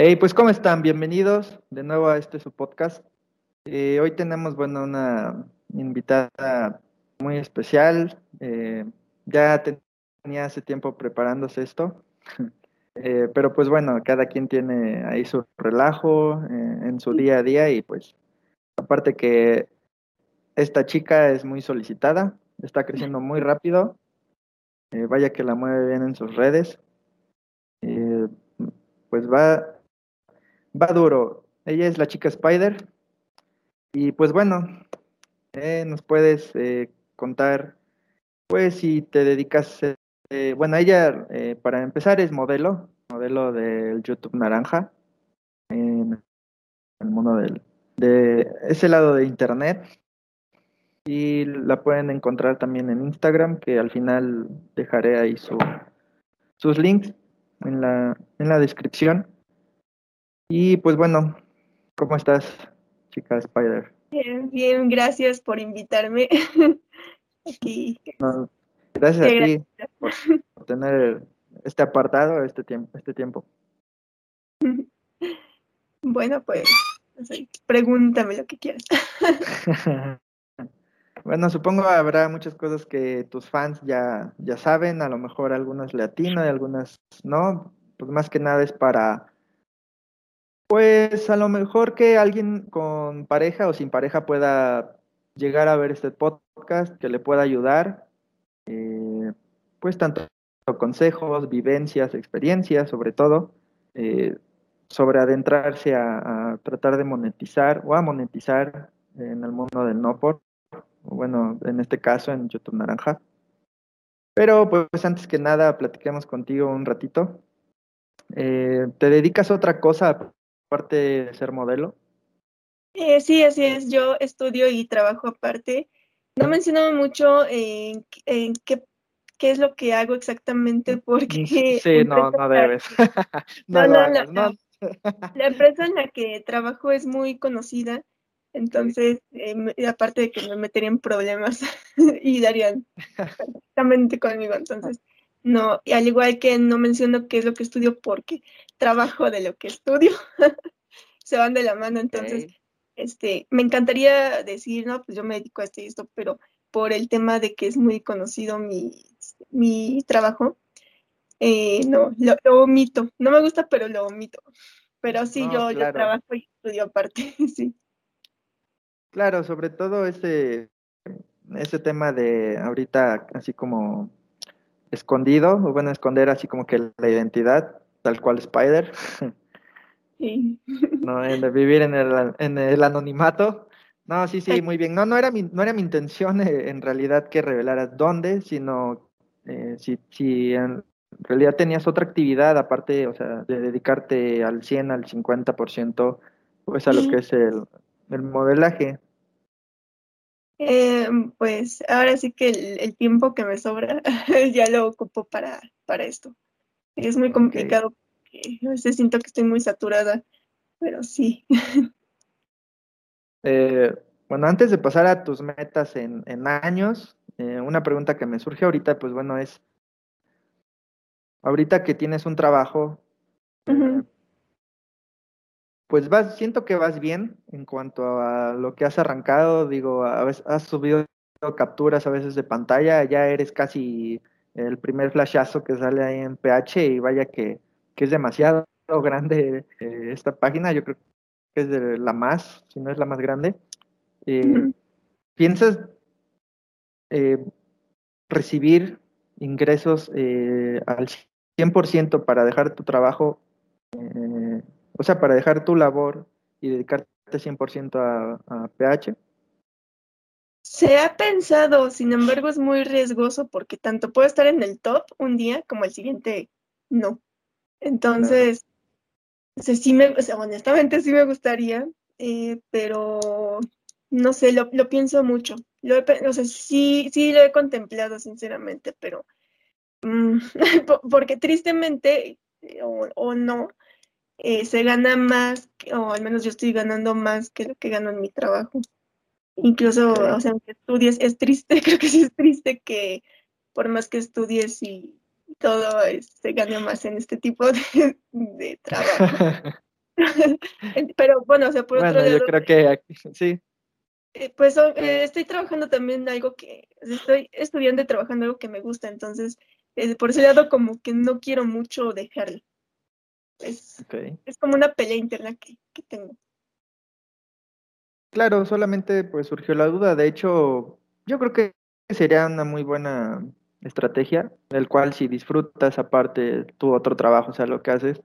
Hey, pues ¿cómo están? Bienvenidos de nuevo a este su podcast. Eh, hoy tenemos, bueno, una invitada muy especial. Eh, ya tenía hace tiempo preparándose esto, eh, pero pues bueno, cada quien tiene ahí su relajo en su día a día y pues aparte que esta chica es muy solicitada, está creciendo muy rápido, vaya que la mueve bien en sus redes. pues va va duro. Ella es la chica Spider. Y pues bueno, eh, nos puedes eh, contar, pues si te dedicas, eh, bueno, ella para empezar es modelo, modelo del YouTube Naranja, en el mundo del, de ese lado de Internet. Y la pueden encontrar también en Instagram, que al final dejaré ahí su, sus links en la, en la descripción. Y pues bueno, ¿cómo estás, chica Spider? Bien, bien, gracias por invitarme gracias a ti por, tener este apartado, este tiempo, este tiempo. Bueno, pues, pregúntame lo que quieras. bueno, supongo habrá muchas cosas que tus fans ya, ya saben, a lo mejor algunas le y algunas no. Pues más que nada es para pues a lo mejor que alguien con pareja o sin pareja pueda llegar a ver este podcast, que le pueda ayudar, eh, pues tanto consejos, vivencias, experiencias, sobre todo, eh, sobre adentrarse a, tratar de monetizar o a monetizar en el mundo del no por, bueno, en este caso en YouTube Naranja. Pero pues antes que nada, platiquemos contigo un ratito. Eh, ¿Te dedicas a otra cosa aparte de ser modelo? Eh, sí, así es. Yo estudio y trabajo aparte. No menciono mucho en, qué, qué, es lo que hago exactamente mm, porque... Sí, no, no debes. no, no, no, La empresa en la que trabajo es muy conocida, entonces, eh, aparte de que me meterían problemas y darían exactamente conmigo, entonces no, y al igual que no menciono qué es lo que estudio porque trabajo de lo que estudio, se van de la mano, entonces, este, me encantaría decir, no, pues yo me dedico a esto y esto, pero por el tema de que es muy conocido mi, mi trabajo, eh, no, lo, omito, no me gusta, pero lo omito, pero sí, yo, yo trabajo y estudio aparte, sí. Claro, sobre todo ese, ese tema de ahorita, así como escondido, o bueno, esconder así como que la identidad, tal cual Spider. Sí. No, en vivir en el, en el anonimato. No, sí, sí, muy bien. No, no era mi, no era mi intención eh, en realidad que revelaras dónde, sino eh, si, si en realidad tenías otra actividad aparte, o sea, de dedicarte al 100, al 50%, pues a lo que es el, el modelaje. Eh, pues ahora sí que el, tiempo que me sobra ya lo ocupo para, para esto. Es muy complicado porque a veces siento que estoy muy saturada, pero sí. Eh, bueno, antes de pasar a tus metas en, en años, eh, una pregunta que me surge ahorita, pues bueno, es, ahorita que tienes un trabajo, pues vas, siento que vas bien en cuanto a lo que has arrancado, digo, a veces has subido capturas a veces de pantalla, ya eres casi el primer flashazo que sale ahí en PH y vaya que, es demasiado grande eh, esta página, yo creo que es de la más, si no es la más grande. Eh, ¿Piensas eh, recibir ingresos al 100% para dejar tu trabajo o sea, para dejar tu labor y dedicarte 100% a, a PH. Se ha pensado, sin embargo, es muy riesgoso porque tanto puedo estar en el top un día como el siguiente no. Entonces, sí me, honestamente sí me gustaría, eh, pero no sé, lo, pienso mucho. Lo o sea, sí, sí lo he contemplado, sinceramente, pero mm, porque tristemente, eh, o no, eh, se gana más, o al menos yo estoy ganando más que lo que gano en mi trabajo. Incluso, o sea, aunque estudies, es triste, creo que sí es triste que por más que estudies y todo se gane más en este tipo de, trabajo. Pero bueno, o sea, por bueno, otro lado. yo creo que aquí, sí. Eh, pues eh, estoy trabajando también algo que. Estoy estudiando y trabajando algo que me gusta, entonces, eh, por ese lado, como que no quiero mucho dejarlo. Es, Okay. es como una pelea interna que, que tengo. Claro, solamente pues surgió la duda. De hecho, yo creo que sería una muy buena estrategia, el cual si disfrutas aparte tu otro trabajo, o sea, lo que haces,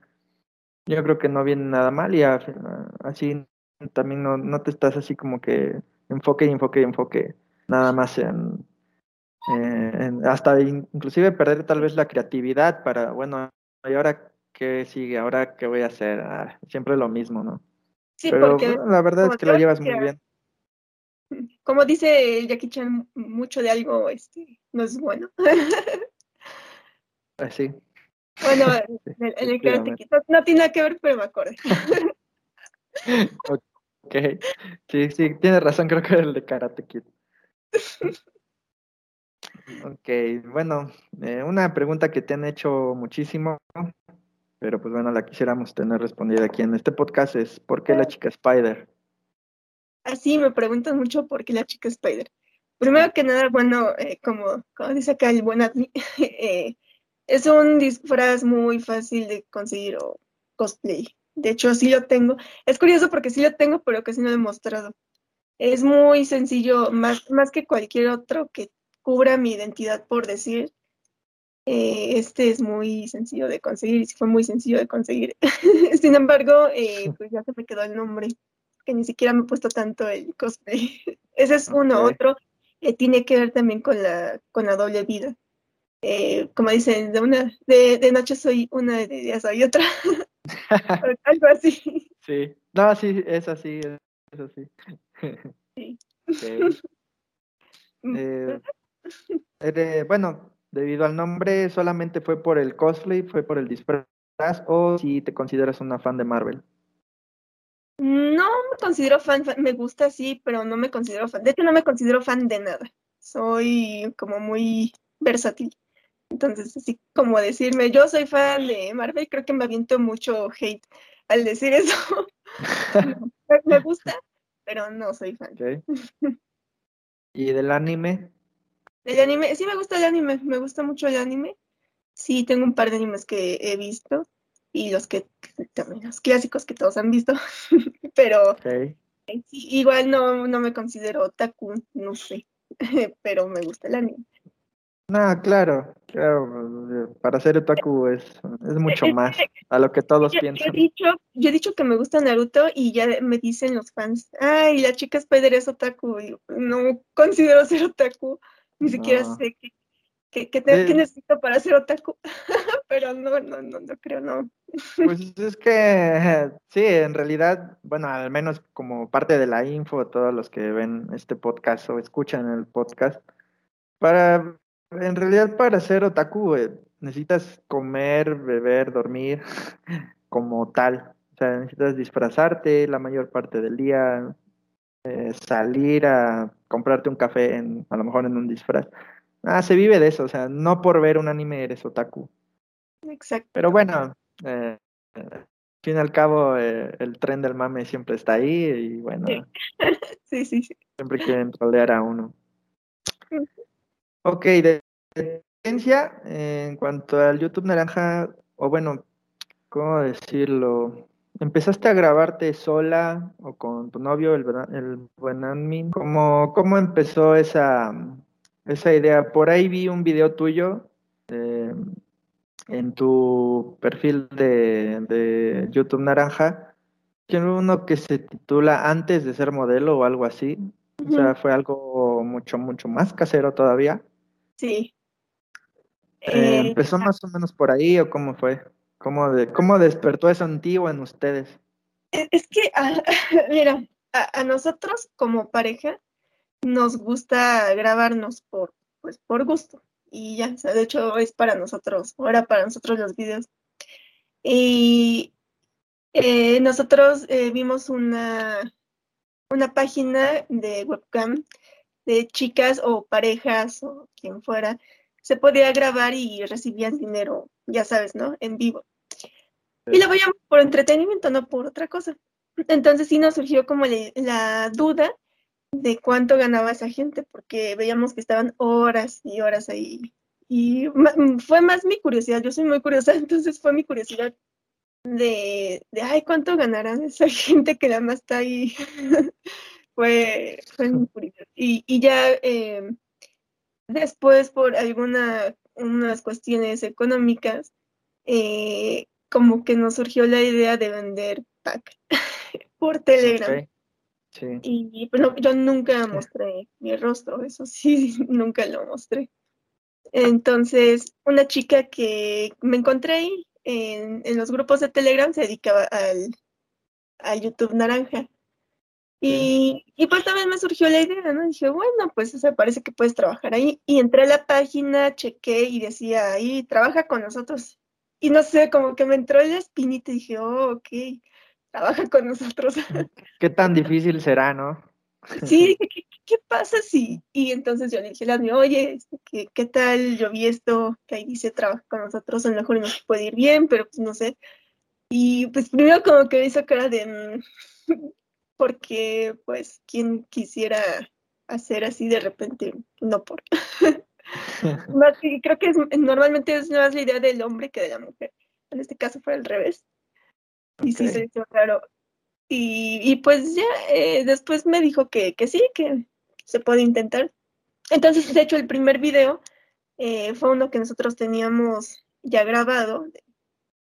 yo creo que no viene nada mal y así también no, no te estás así como que enfoque y enfoque y enfoque nada más en, eh, en- hasta in- inclusive perder tal vez la creatividad para, bueno, ¿y ahora qué sigue? ¿Ahora qué voy a hacer? Ah, siempre lo mismo, ¿no? Sí, Pero porque la verdad es que te llevas muy bien. como dice Jackie Chan, mucho de algo este, no es bueno. Eh, Sí, Bueno, en el, en el no, no tiene nada que ver, pero me acordé. Ok, sí, sí, tienes razón, creo que era el de Karate Kid. Ok, bueno, eh, una pregunta que te han hecho muchísimo, pero pues bueno, la quisiéramos tener respondida aquí en este podcast es ¿por qué la chica Spider? Así me preguntan mucho por qué la chica Spider. Primero que nada, bueno, eh, como, como dice acá el buen eh, es un disfraz muy fácil de conseguir o cosplay. De hecho, sí lo tengo. Es curioso porque sí lo tengo, pero casi no lo he mostrado. Es muy sencillo, más, más que cualquier otro que cubra mi identidad, por decir. Eh, este es muy sencillo de conseguir y sí fue muy sencillo de conseguir. Sin embargo, eh, pues ya se me quedó el nombre, que ni siquiera me he puesto tanto el cosplay. Ese es uno. Otro eh, tiene que ver también con la, con la doble vida. Eh, como dicen, de, una, de, de noche soy una, de día soy otra. Algo así. Sí, no, sí, es así, es así. Sí. Ok. Eh, eres- bueno, debido al nombre, ¿solamente fue por el cosplay, fue por el disfraz o si te consideras una fan de Marvel? No me considero fan, fan, me gusta sí, pero no me considero fan. De hecho, no me considero fan de nada. Soy como muy versátil. Entonces, así como decirme, yo soy fan de Marvel, creo que me aviento mucho hate al decir eso. Me- gusta, pero no soy fan. ¿Y del anime? El anime, sí me gusta el anime, me gusta mucho el anime. Sí, tengo un par de animes que he visto y los que también los clásicos que todos han visto, pero sí, igual no, no me considero otaku, no sé, pero me gusta el anime. No, claro, claro, para ser otaku es, es mucho más a lo que todos Yo, yo he piensan. dicho, yo he dicho que me gusta Naruto y ya me dicen los fans, ay, la chica Spider es otaku. Y no considero ser otaku, ni siquiera No. sé qué, qué, qué te- qué necesito para ser otaku, pero no, no, no, no creo, no. Pues es que sí, en realidad, bueno, al menos como parte de la info, todos los que ven este podcast o escuchan el podcast, para, en realidad para ser otaku eh, necesitas comer, beber, dormir como tal. O sea, necesitas disfrazarte la mayor parte del día, eh, salir a comprarte un café en, a lo mejor en un disfraz. Ah, se vive de eso, o sea, no por ver un anime eres otaku. Exacto. Pero bueno, eh, al fin y al cabo, eh, el tren del mame siempre está ahí y bueno, Sí. Sí, sí, sí. siempre quieren trolear a uno. Ok, de en cuanto al YouTube Naranja, o bueno, ¿cómo decirlo? ¿Empezaste a grabarte sola o con tu novio, el, buen admin? ¿Cómo, cómo empezó esa, esa idea? Por ahí vi un video tuyo eh, en tu perfil de, de YouTube Naranja, era uno que se titula Antes de ser modelo o algo así. O sea, fue algo mucho, mucho más casero todavía. Sí. Eh, Eh, ¿Empezó más o menos por ahí o cómo fue? ¿Cómo, de, cómo despertó eso antiguo en ustedes? Es es que, ah, mira, a, a nosotros como pareja nos gusta grabarnos por, pues, por gusto. Y ya, o sea, de hecho es para nosotros, ahora para nosotros los videos. Y eh, nosotros eh, vimos una, una página de webcam de chicas o parejas o quien fuera, se podía grabar y recibían dinero, ya sabes, ¿no? En vivo. Y lo veíamos por entretenimiento, no por otra cosa. Entonces sí nos surgió como la duda de cuánto ganaba esa gente, porque veíamos que estaban horas y horas ahí. Y fue más mi curiosidad, yo soy muy curiosa, entonces fue mi curiosidad de, de ay, ¿cuánto ganarán esa gente que nada más está ahí? fue, fue muy curioso. Y, y ya eh, después, por algunas unas cuestiones económicas, eh, como que nos surgió la idea de vender pack por Telegram. Y pero yo nunca mostré mi rostro, eso sí, nunca lo mostré. Entonces, una chica que me encontré ahí en, los grupos de Telegram se dedicaba al, al YouTube Naranja. Y, y, pues también me surgió la idea, ¿no? Dije, bueno, pues se parece que puedes trabajar ahí. Y entré a la página, chequé y decía ahí, trabaja con nosotros. Y no sé, como que me entró el espinita y dije, oh, ok trabaja con nosotros. ¿Qué tan difícil será, no? Sí, ¿qué, pasa si? Y entonces yo le dije a oye, este, ¿qué, ¿qué, tal? Yo vi esto, que ahí dice trabaja con nosotros, a lo mejor nos puede ir bien, pero pues no sé. Y pues primero como que me hizo cara de, mm, porque pues quien quisiera hacer así de repente, no por. creo que normalmente es más la idea del hombre que de la mujer. En este caso fue al revés. Y sí se hizo raro. Y, y pues ya eh, después me dijo que, que, sí, que se puede intentar. Entonces, de hecho, el primer video eh, fue uno que nosotros teníamos ya grabado,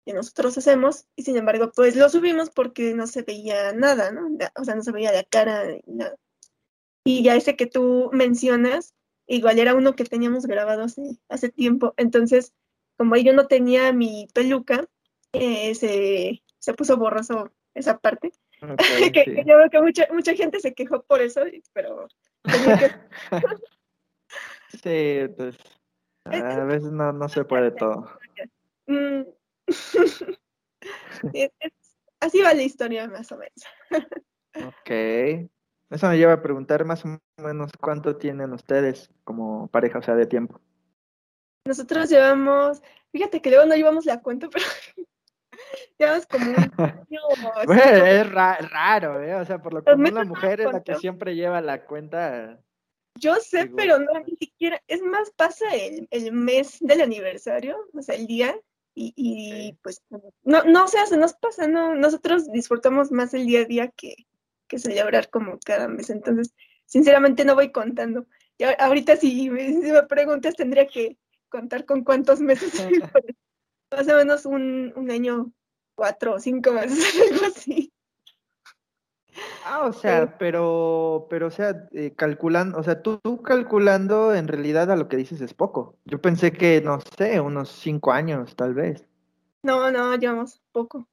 que nosotros hacemos, y sin embargo, pues lo subimos porque no se veía nada, ¿no? O sea, no se veía la cara ni nada. Y ya ese que tú mencionas, igual era uno que teníamos grabado hace, hace tiempo. Entonces, como yo no tenía mi peluca, eh, se, se puso borroso esa parte. que, yo veo que mucha, mucha gente se quejó por eso, pero... sí, pues a veces no, no se puede todo. Mm. así va la historia más o menos. ok. Eso me lleva a preguntar más o menos cuánto tienen ustedes como pareja, o sea, de tiempo. Nosotros llevamos, fíjate que luego no llevamos la cuenta, pero es como es raro, ¿eh? O sea, por lo común la mujer es la que siempre lleva la cuenta. Yo sé, pero no, ni siquiera, es más, pasa el, el mes del aniversario, o sea, el día, y, y pues, no, no, o sea, se nos pasa, no, nosotros disfrutamos más el día a día que, que celebrar como cada mes, entonces, sinceramente no voy contando. Y ahorita si me, si me preguntas, tendría que contar con cuántos meses, más o menos un, un año cuatro o cinco meses, algo así. Ah, o sea, pero, pero, o sea, eh, calculando, o sea, tú, tú, calculando en realidad a lo que dices es poco. Yo pensé que, no sé, unos cinco años, tal vez. No, no, llevamos poco.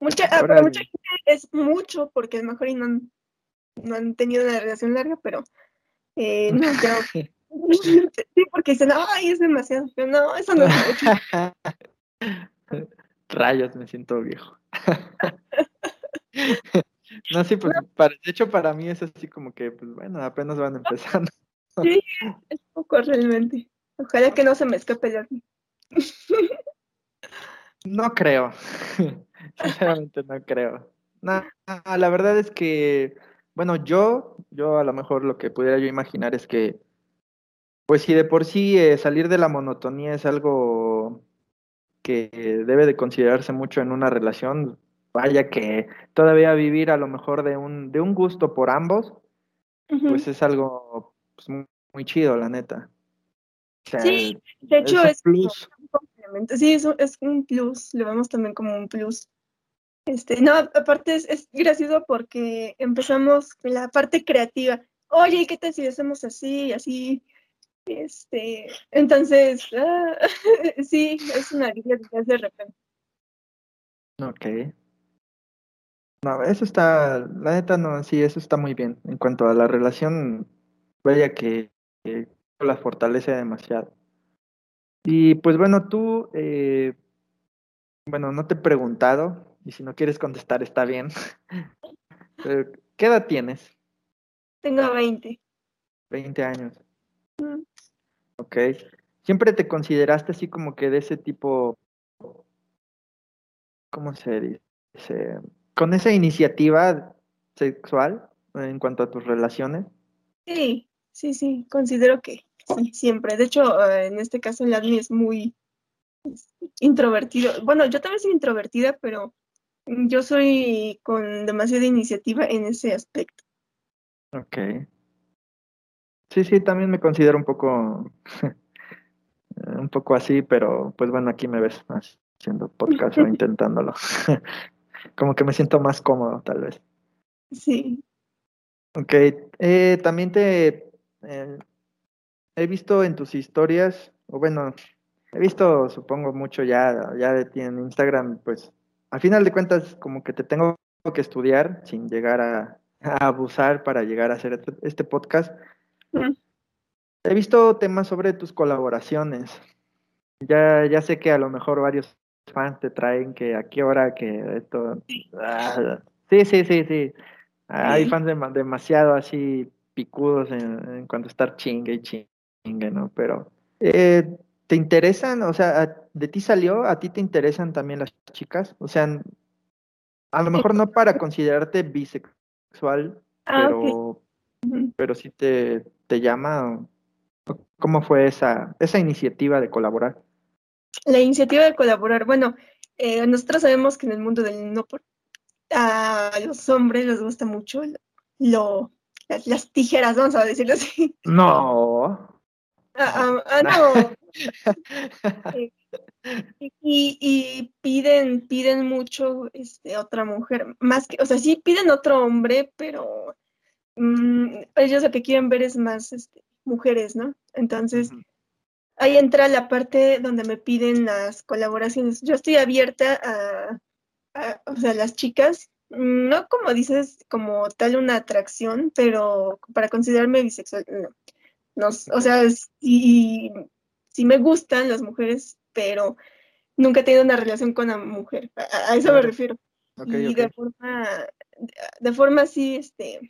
Mucha, ah, para mucha gente es mucho, porque a lo mejor no, no han tenido una relación larga, pero eh, no, creo. sí, porque dicen, ay, es demasiado. Pero no, eso no es mucho. Rayos, me siento viejo. no, sí, pues Para, de hecho para mí es así como que, pues bueno, apenas van empezando. sí, es poco realmente. Ojalá que no se me escape de aquí. no creo. Sinceramente no creo. No, la verdad es que, bueno, yo, yo a lo mejor lo que pudiera yo imaginar es que, pues si de por sí eh, salir de la monotonía es algo que debe de considerarse mucho en una relación. Vaya que todavía vivir a lo mejor de un, de un gusto por ambos, pues es algo pues, muy, chido, la neta. sí, de hecho es, un plus. Sí, es un, es un plus, lo vemos también como un plus. Este, no, aparte es, es gracioso porque empezamos la parte creativa. Oye, ¿qué tal si hacemos así, así? Este, entonces, ah, sí, es una vida de repente. Ok. No, eso está, la neta no, sí, eso está muy bien. En cuanto a la relación, vaya que, la fortalece demasiado. Y pues bueno, tú, eh, bueno, no te he preguntado, y si no quieres contestar está bien. ¿Qué edad tienes? Tengo 20. 20 años. Ok. ¿Siempre te consideraste así como que de ese tipo ¿cómo se dice? Con esa iniciativa sexual en cuanto a tus relaciones. Sí, sí, sí, considero que sí, siempre. De hecho, eh, en este caso, el admin es muy introvertido. Bueno, yo también soy introvertida, pero yo soy con demasiada iniciativa en ese aspecto. Ok. Sí, sí, también me considero un poco, un poco así, pero pues bueno, aquí me ves más haciendo podcast o intentándolo. Como que me siento más cómodo, tal vez. Sí. Ok, eh, también te eh, he visto en tus historias, o bueno, he visto, supongo, mucho ya, ya de ti en Instagram, pues al final de cuentas, como que te tengo que estudiar sin llegar a, abusar para llegar a hacer este, este podcast. He visto temas sobre tus colaboraciones. Ya, ya sé que a lo mejor varios fans te traen que a qué hora que esto. Ah, sí, sí, sí, sí. Hay fans demasiado así picudos en, cuanto a estar chingue y chingue, ¿no? Pero, eh, ¿te interesan? O sea, ¿de ti salió? ¿A ti te interesan también las chicas? O sea, a lo mejor no para considerarte bisexual, ah, pero, pero sí te, te llama. ¿Cómo fue esa, esa iniciativa de colaborar? La iniciativa de colaborar, bueno, eh, nosotros sabemos que en el mundo del no por a los hombres les gusta mucho lo, las, tijeras, vamos a decirlo así. No. Ah, ah, ah no. Y, y, piden, piden mucho este, otra mujer, más que, o sea, sí piden otro hombre, pero mm, ellos lo que quieren ver es más este, mujeres, ¿no? Entonces, ahí entra la parte donde me piden las colaboraciones. Yo estoy abierta a, o sea, las chicas, no como dices, como tal una atracción, pero para considerarme bisexual, no. o sea, sí, sí, me gustan las mujeres, pero nunca he tenido una relación con una mujer. A, eso me refiero. y de forma, de forma así, este,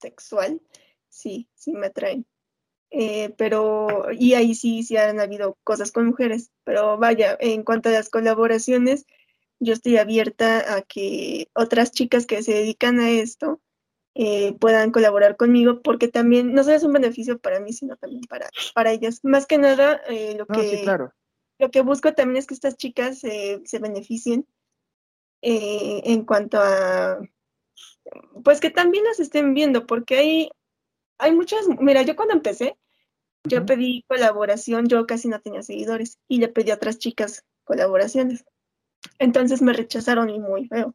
sexual, sí, sí me atraen. Eh, pero, y ahí sí, sí han habido cosas con mujeres, pero vaya, en cuanto a las colaboraciones, yo estoy abierta a que otras chicas que se dedican a esto eh, puedan colaborar conmigo, porque también no solo es un beneficio para mí, sino también para, para ellas. Más que nada, eh, lo, que, lo que busco también es que estas chicas se beneficien en cuanto a, pues que también las estén viendo, porque hay, hay muchas, mira, yo cuando empecé, yo pedí colaboración, yo casi no tenía seguidores y le pedí a otras chicas colaboraciones. Entonces me rechazaron y muy feo.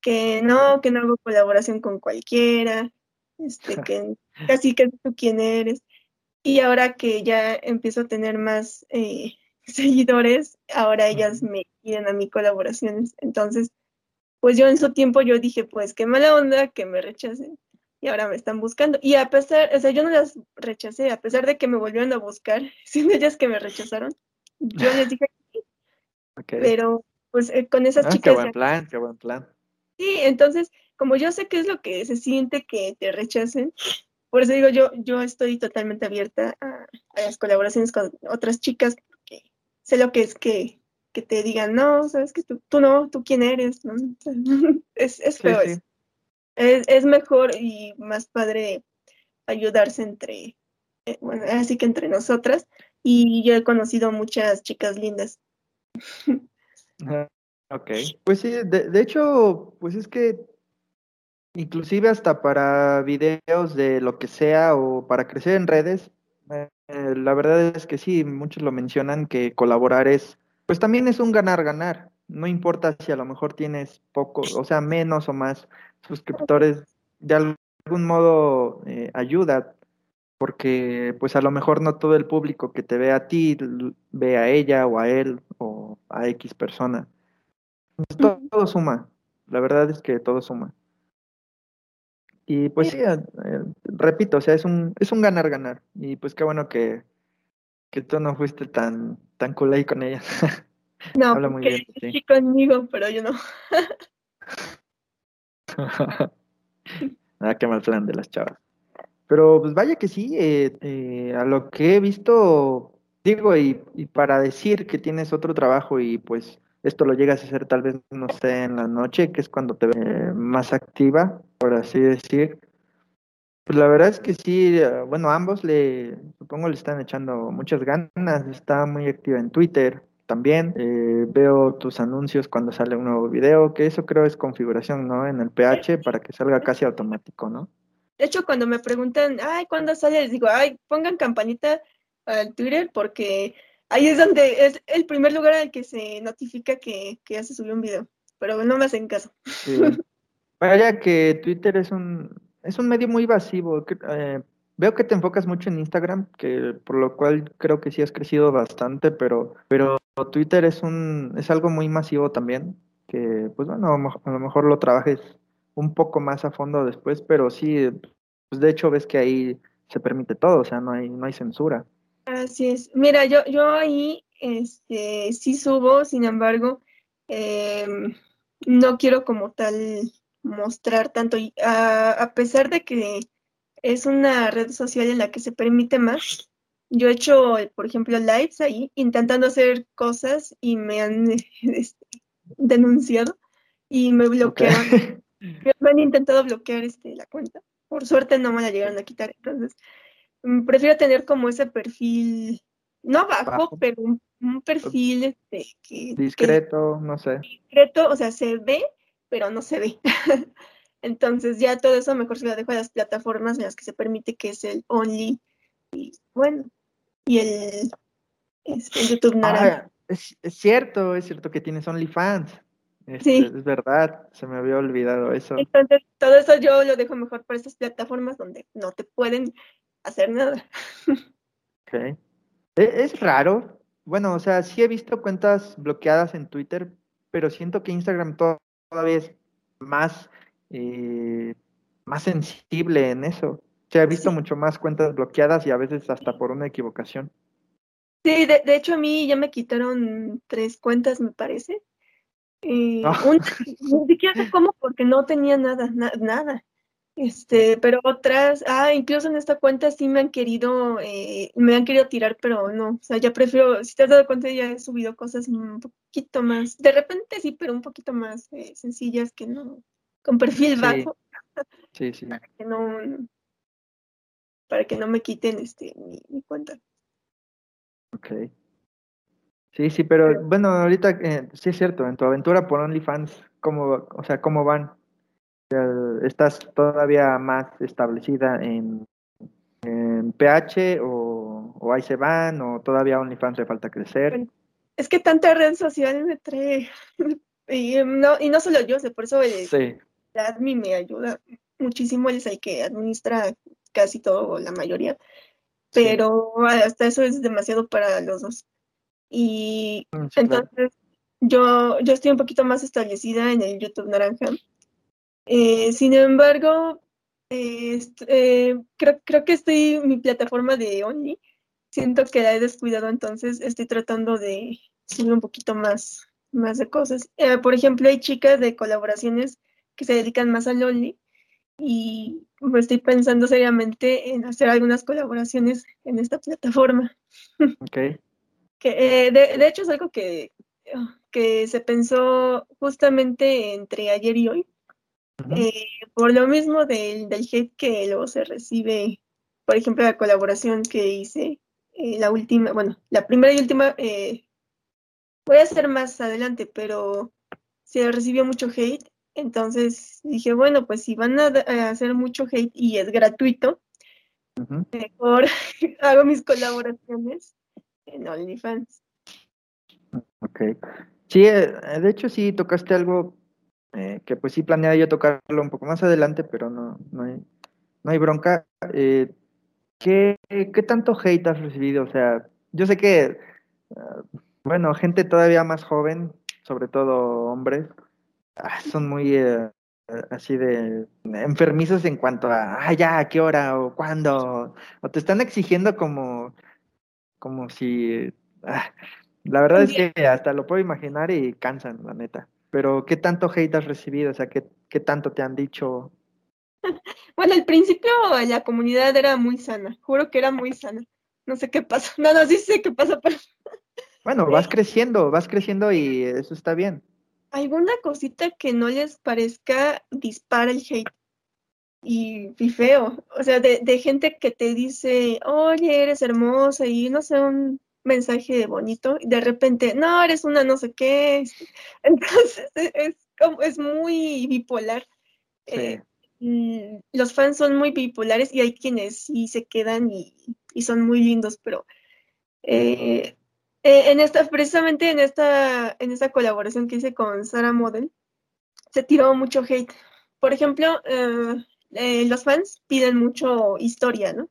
Que no, que no hago colaboración con cualquiera, este, que casi que tú quién eres. Y ahora que ya empiezo a tener más eh, seguidores, ahora ellas me piden a mí colaboraciones. Entonces, pues yo en su tiempo yo dije, pues qué mala onda que me rechacen y ahora me están buscando. Y a pesar, o sea, yo no las rechacé, a pesar de que me volvieron a buscar, siendo ellas que me rechazaron, yo les dije que sí. Pero, pues, eh, con esas ah, chicas... Qué buen plan, qué buen plan. Sí, entonces, como yo sé qué es lo que se siente que te rechacen, por eso digo, yo, yo estoy totalmente abierta a, las colaboraciones con otras chicas, porque sé lo que es que, que te digan, no, sabes que tú, tú no, tú quién eres, ¿no? es, es feo eso es, es mejor y más padre ayudarse entre, eh, bueno, así que entre nosotras. Y yo he conocido muchas chicas lindas. Ok, pues sí, de, hecho, pues es que inclusive hasta para videos de lo que sea o para crecer en redes, eh, la verdad es que sí, muchos lo mencionan que colaborar es, pues también es un ganar-ganar. No importa si a lo mejor tienes poco, o sea, menos o más suscriptores, de algún modo eh, ayuda, porque pues a lo mejor no todo el público que te ve a ti ve a ella o a él o a X persona. Pues, todo, suma, la verdad es que todo suma. Y pues sí, eh, repito, o sea, es un, es un ganar-ganar. Y pues qué bueno que, que tú no fuiste tan, tan cool ahí con ella. No, Habla muy bien, sí. conmigo, pero yo no. ah, qué mal plan de las chavas. Pero pues vaya que sí, eh, eh, a lo que he visto, digo, y, para decir que tienes otro trabajo y pues esto lo llegas a hacer tal vez, no sé, en la noche, que es cuando te ves más activa, por así decir. Pues la verdad es que sí, eh, bueno, ambos le, supongo le están echando muchas ganas, está muy activa en Twitter también, eh, veo tus anuncios cuando sale un nuevo video, que eso creo es configuración, ¿no? En el PH para que salga casi automático, ¿no? De hecho, cuando me preguntan, ay, ¿cuándo sale? Les digo, ay, pongan campanita al Twitter porque ahí es donde es el primer lugar al que se notifica que, que ya se subió un video, pero no me hacen caso. Sí. Vaya que Twitter es un, es un medio muy vasivo. Eh, veo que te enfocas mucho en Instagram, que por lo cual creo que sí has crecido bastante, pero, pero Twitter es un, es algo muy masivo también, que pues bueno, a lo mejor lo trabajes un poco más a fondo después, pero sí, pues de hecho ves que ahí se permite todo, o sea, no hay, no hay censura. Así es. Mira, yo, yo ahí este, sí subo, sin embargo, em, no quiero como tal mostrar tanto, a, pesar de que es una red social en la que se permite más, yo he hecho, por ejemplo, lives ahí intentando hacer cosas y me han este, denunciado y me bloquearon. Me han intentado bloquear este, la cuenta. Por suerte no me la llegaron a quitar. Entonces, prefiero tener como ese perfil, no bajo, pero un, perfil este, que, discreto, no sé. Discreto, o sea, se ve, pero no se ve. Entonces ya todo eso mejor se lo dejo a las plataformas en las que se permite que es el Only y bueno, y el, este, YouTube Naranja. Ah, es, cierto, es cierto que tienes OnlyFans. Es, sí. es verdad, se me había olvidado eso. Entonces, todo eso yo lo dejo mejor para estas plataformas donde no te pueden hacer nada. Ok. E, es raro. Bueno, o sea, sí he visto cuentas bloqueadas en Twitter, pero siento que Instagram todavía es más, eh, más sensible en eso. Se ha visto mucho más cuentas bloqueadas y a veces hasta por una equivocación. Sí, de, de hecho a mí ya me quitaron tres cuentas, me parece. Eh, ah. ni siquiera sé cómo porque no tenía nada, nada. Este, pero otras, ah, incluso en esta cuenta sí me han querido, eh, me han querido tirar, pero no, o sea, ya prefiero, si te has dado cuenta, ya he subido cosas un poquito más, de repente sí, pero un poquito más eh, sencillas que no, con perfil bajo. Sí, sí. Para que no, para que no me quiten este mi, cuenta. Ok. Sí, sí, pero bueno, ahorita eh, sí es cierto, en tu aventura por OnlyFans, ¿cómo, o sea, cómo van? ¿Estás todavía más establecida en, en PH o, o, ahí se van o todavía OnlyFans le falta crecer? Es que tanta red social me trae, y no, y no solo yo, por eso el, sí. admin me ayuda muchísimo, él es el que administra casi todo, la mayoría, pero hasta eso es demasiado para los dos. Y mm, entonces yo, yo estoy un poquito más establecida en el YouTube Naranja. Eh, sin embargo, eh, creo, creo que estoy, mi plataforma de Only, siento que la he descuidado, entonces estoy tratando de subir un poquito más, más de cosas. Eh, por ejemplo, hay chicas de colaboraciones que se dedican más al Only y me estoy pensando seriamente en hacer algunas colaboraciones en esta plataforma. Okay. que, eh, de, hecho es algo que, que se pensó justamente entre ayer y hoy. Eh, por lo mismo del, del hate que luego se recibe, por ejemplo, la colaboración que hice, eh, la última, bueno, la primera y última, voy a hacer más adelante, pero se recibió mucho hate entonces dije, bueno, pues si van a, hacer mucho hate y es gratuito, mejor hago mis colaboraciones en OnlyFans. Ok. Sí, eh, de hecho sí tocaste algo eh, que pues sí planeaba yo tocarlo un poco más adelante, pero no, no, hay, no hay bronca. Eh, ¿qué, ¿Qué tanto hate has recibido? O sea, yo sé que, ah, bueno, gente todavía más joven, sobre todo hombres, Ah, son muy eh, así de enfermizos en cuanto a, ah, ya, ¿a qué hora o cuándo? O te están exigiendo como, como si, ah, la verdad es que hasta lo puedo imaginar y cansan, la neta. Pero, ¿qué tanto hate has recibido? O sea, ¿qué, qué tanto te han dicho? Bueno, al principio la comunidad era muy sana, juro que era muy sana. No sé qué pasa, no, no, sí sé qué pasa, pero Bueno, vas creciendo, vas creciendo y eso está bien. Alguna cosita que no les parezca dispara el hate. Y, feo. O sea, de, de, gente que te dice, oye, eres hermosa y no sé, un mensaje bonito. Y de repente, no, eres una no sé qué. Entonces, es, como, es muy bipolar. Eh, los fans son muy bipolares y hay quienes sí se quedan y, y son muy lindos, pero eh, eh, en esta, precisamente en esta, en esta colaboración que hice con Sara Model, se tiró mucho hate. Por ejemplo, eh, los fans piden mucho historia, ¿no?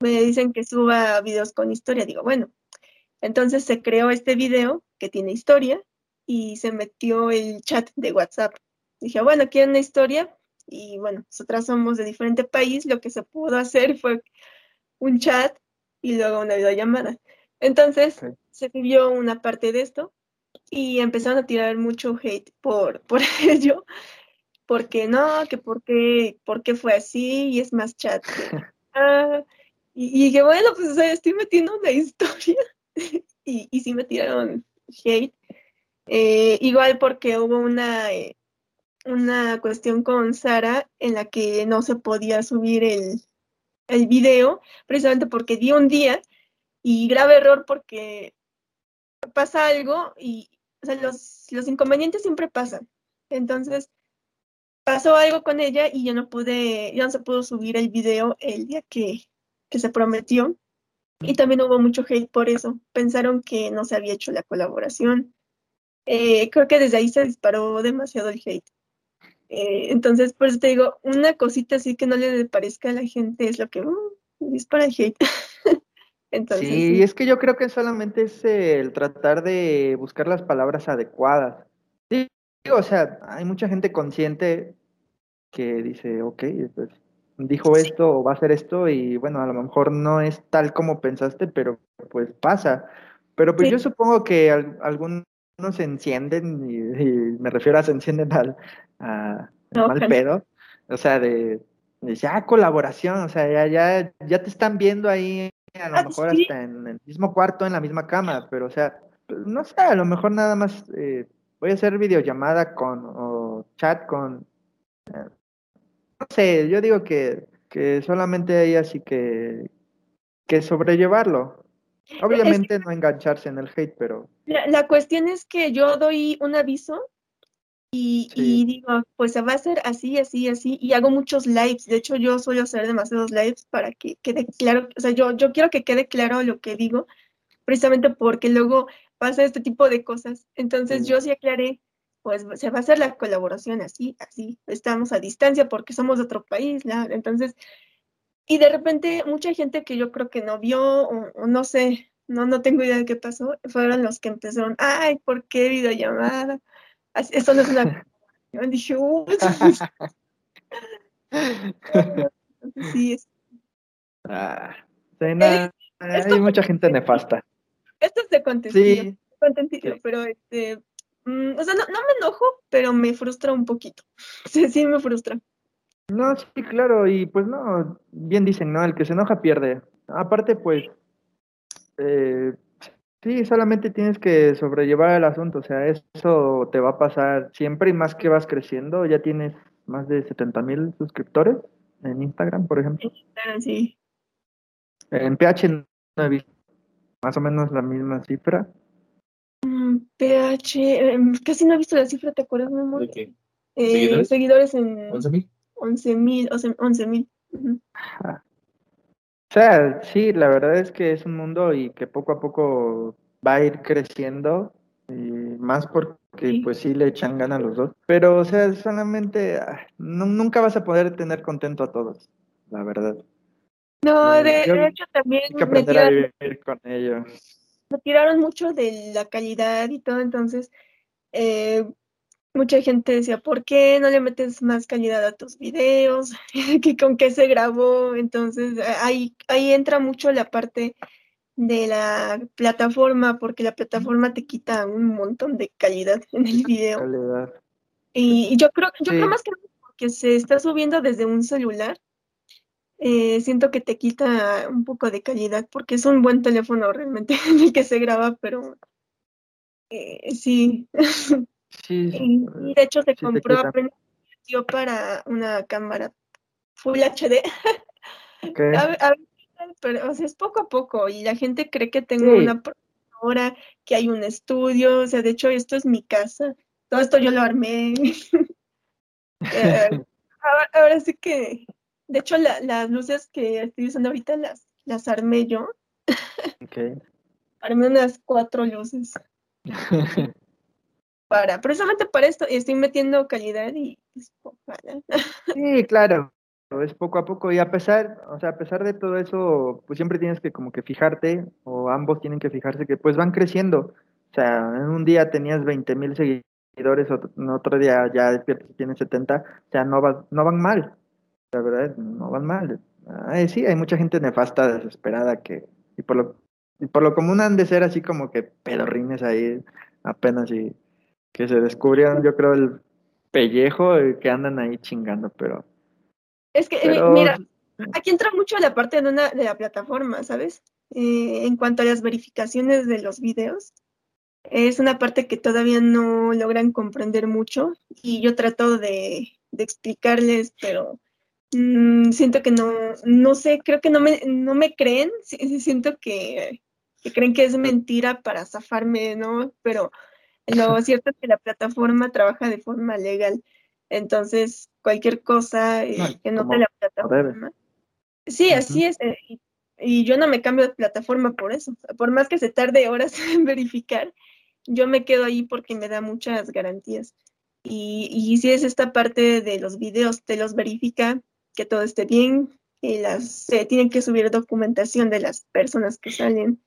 Me dicen que suba videos con historia. Digo, bueno, entonces se creó este video que tiene historia y se metió el chat de WhatsApp. Dije, bueno, quieren una historia y bueno, nosotras somos de diferente país, lo que se pudo hacer fue un chat y luego una videollamada. Entonces se vivió una parte de esto y empezaron a tirar mucho hate por, por ello, porque no, que por qué, por qué fue así y es más chat. Ah, y, que bueno, pues estoy metiendo una historia y, y sí me tiraron hate. Eh, igual porque hubo una, eh, una cuestión con Sara en la que no se podía subir el, el video, precisamente porque di un día y grave error porque pasa algo y o sea, los, los inconvenientes siempre pasan. Entonces, pasó algo con ella y yo no pude, ya no se pudo subir el video el día que, que se prometió. Y también hubo mucho hate por eso. Pensaron que no se había hecho la colaboración. Eh, creo que desde ahí se disparó demasiado el hate. Eh, entonces, por eso te digo, una cosita así que no le parezca a la gente es lo que uh, dispara el hate. entonces, sí, es que yo creo que solamente es el tratar de buscar las palabras adecuadas. Sí, o sea, hay mucha gente consciente que dice, ok, pues dijo esto o va a hacer esto y bueno, a lo mejor no es tal como pensaste, pero pues pasa. Pero pues yo supongo que algunos se encienden y, me refiero a se encienden al, a, mal pedo, o sea, de, ya colaboración, o sea, ya, ya, ya te están viendo ahí, a lo ah, mejor hasta en el mismo cuarto, en la misma cama, pero o sea, no sé, a lo mejor nada más eh, voy a hacer videollamada con, o chat con, eh, sé, yo digo que, que solamente hay así que, que sobrellevarlo. Obviamente no engancharse en el hate, pero... la, cuestión es que yo doy un aviso y, digo, pues se va a hacer así, así, así, y hago muchos lives. De hecho, yo suelo hacer demasiados lives para que quede claro, o sea, yo, yo quiero que quede claro lo que digo, precisamente porque luego pasa este tipo de cosas. Entonces, yo sí aclaré, pues se va a hacer la colaboración así, así, estamos a distancia porque somos de otro país, ¿la? entonces, y de repente mucha gente que yo creo que no vio, o, no sé, no, no tengo idea de qué pasó, fueron los que empezaron, ay, ¿por qué videollamada? Eso no es una... Dije, sí, es... Ah, hay mucha gente nefasta. Esto es de contenido, sí. pero este, mm, o sea, no, no, me enojo, pero me frustra un poquito. Sí, sí me frustra. No, sí, claro, y pues no, bien dicen, ¿no? El que se enoja pierde. Aparte, pues, eh, Sí, solamente tienes que sobrellevar el asunto, o sea, eso te va a pasar siempre y más que vas creciendo, ya tienes más de 70 mil suscriptores en Instagram, por ejemplo. sí. En PH no he visto más o menos la misma cifra. PH, em, casi no he visto la cifra, ¿te acuerdas, mi amor? ¿De qué? Eh, ¿Seguidores? en... ¿11 mil? 11 mil, 11 mil. O sea, sí, la verdad es que es un mundo y que poco a poco va a ir creciendo y más porque pues sí le echan ganas a los dos. Pero, o sea, solamente ah, nunca vas a poder tener contento a todos, la verdad. No, eh, de, hecho también hay que aprender a vivir con ellos. Me tiraron mucho de la calidad y todo, entonces eh, mucha gente decía, ¿por qué no le metes más calidad a tus videos? que ¿Con qué se grabó? Entonces, ahí, ahí entra mucho la parte de la plataforma, porque la plataforma te quita un montón de calidad en el video. Y, yo creo, yo creo más que porque se está subiendo desde un celular, eh, siento que te quita un poco de calidad porque es un buen teléfono realmente en el que se graba, pero eh, sí. Sí, y, y de hecho se sí compró apenas para una cámara Full HD. Ok. A a pero o sea, es poco a poco y la gente cree que tengo Sí. una productora, que hay un estudio, o sea, de hecho esto es mi casa, todo esto yo lo armé. Eh, ahora, ahora sí que, de hecho la- las luces que estoy usando ahorita las, las armé yo, Ok. armé unas cuatro luces para, precisamente para esto, y estoy metiendo calidad y pues, ojalá. Sí, claro, es poco a poco y a pesar, o sea, a pesar de todo eso, pues siempre tienes que como que fijarte, o ambos tienen que fijarse que pues van creciendo. O sea, en un día tenías 20 mil seguidores, en otro día ya despiertas y tienes 70, o sea, no, va, no van mal, la verdad, no van mal. Ay, sí, hay mucha gente nefasta, desesperada, que, y por lo, y por lo común han de ser así como que pedorrines ahí, apenas y que se descubrieron, yo creo, el pellejo y que andan ahí chingando, pero... Es que, Pero mira, aquí entra mucho la parte de, una, de la plataforma, ¿sabes? Eh, en cuanto a las verificaciones de los videos, es una parte que todavía no logran comprender mucho y yo trato de, de explicarles, pero mm, siento que no, no sé, creo que no me, no me creen, siento que, que creen que es mentira para zafarme, ¿no? Pero lo cierto es que la plataforma trabaja de forma legal, entonces cualquier cosa eh, No, que note como la plataforma. Sí, así es. eh, y, y yo no me cambio de plataforma por eso. Por más que se tarde horas en verificar, yo me quedo ahí porque me da muchas garantías. Y, y si es esta parte de los videos, te los verifica que todo esté bien, que las, se tienen que subir documentación de las personas que salen.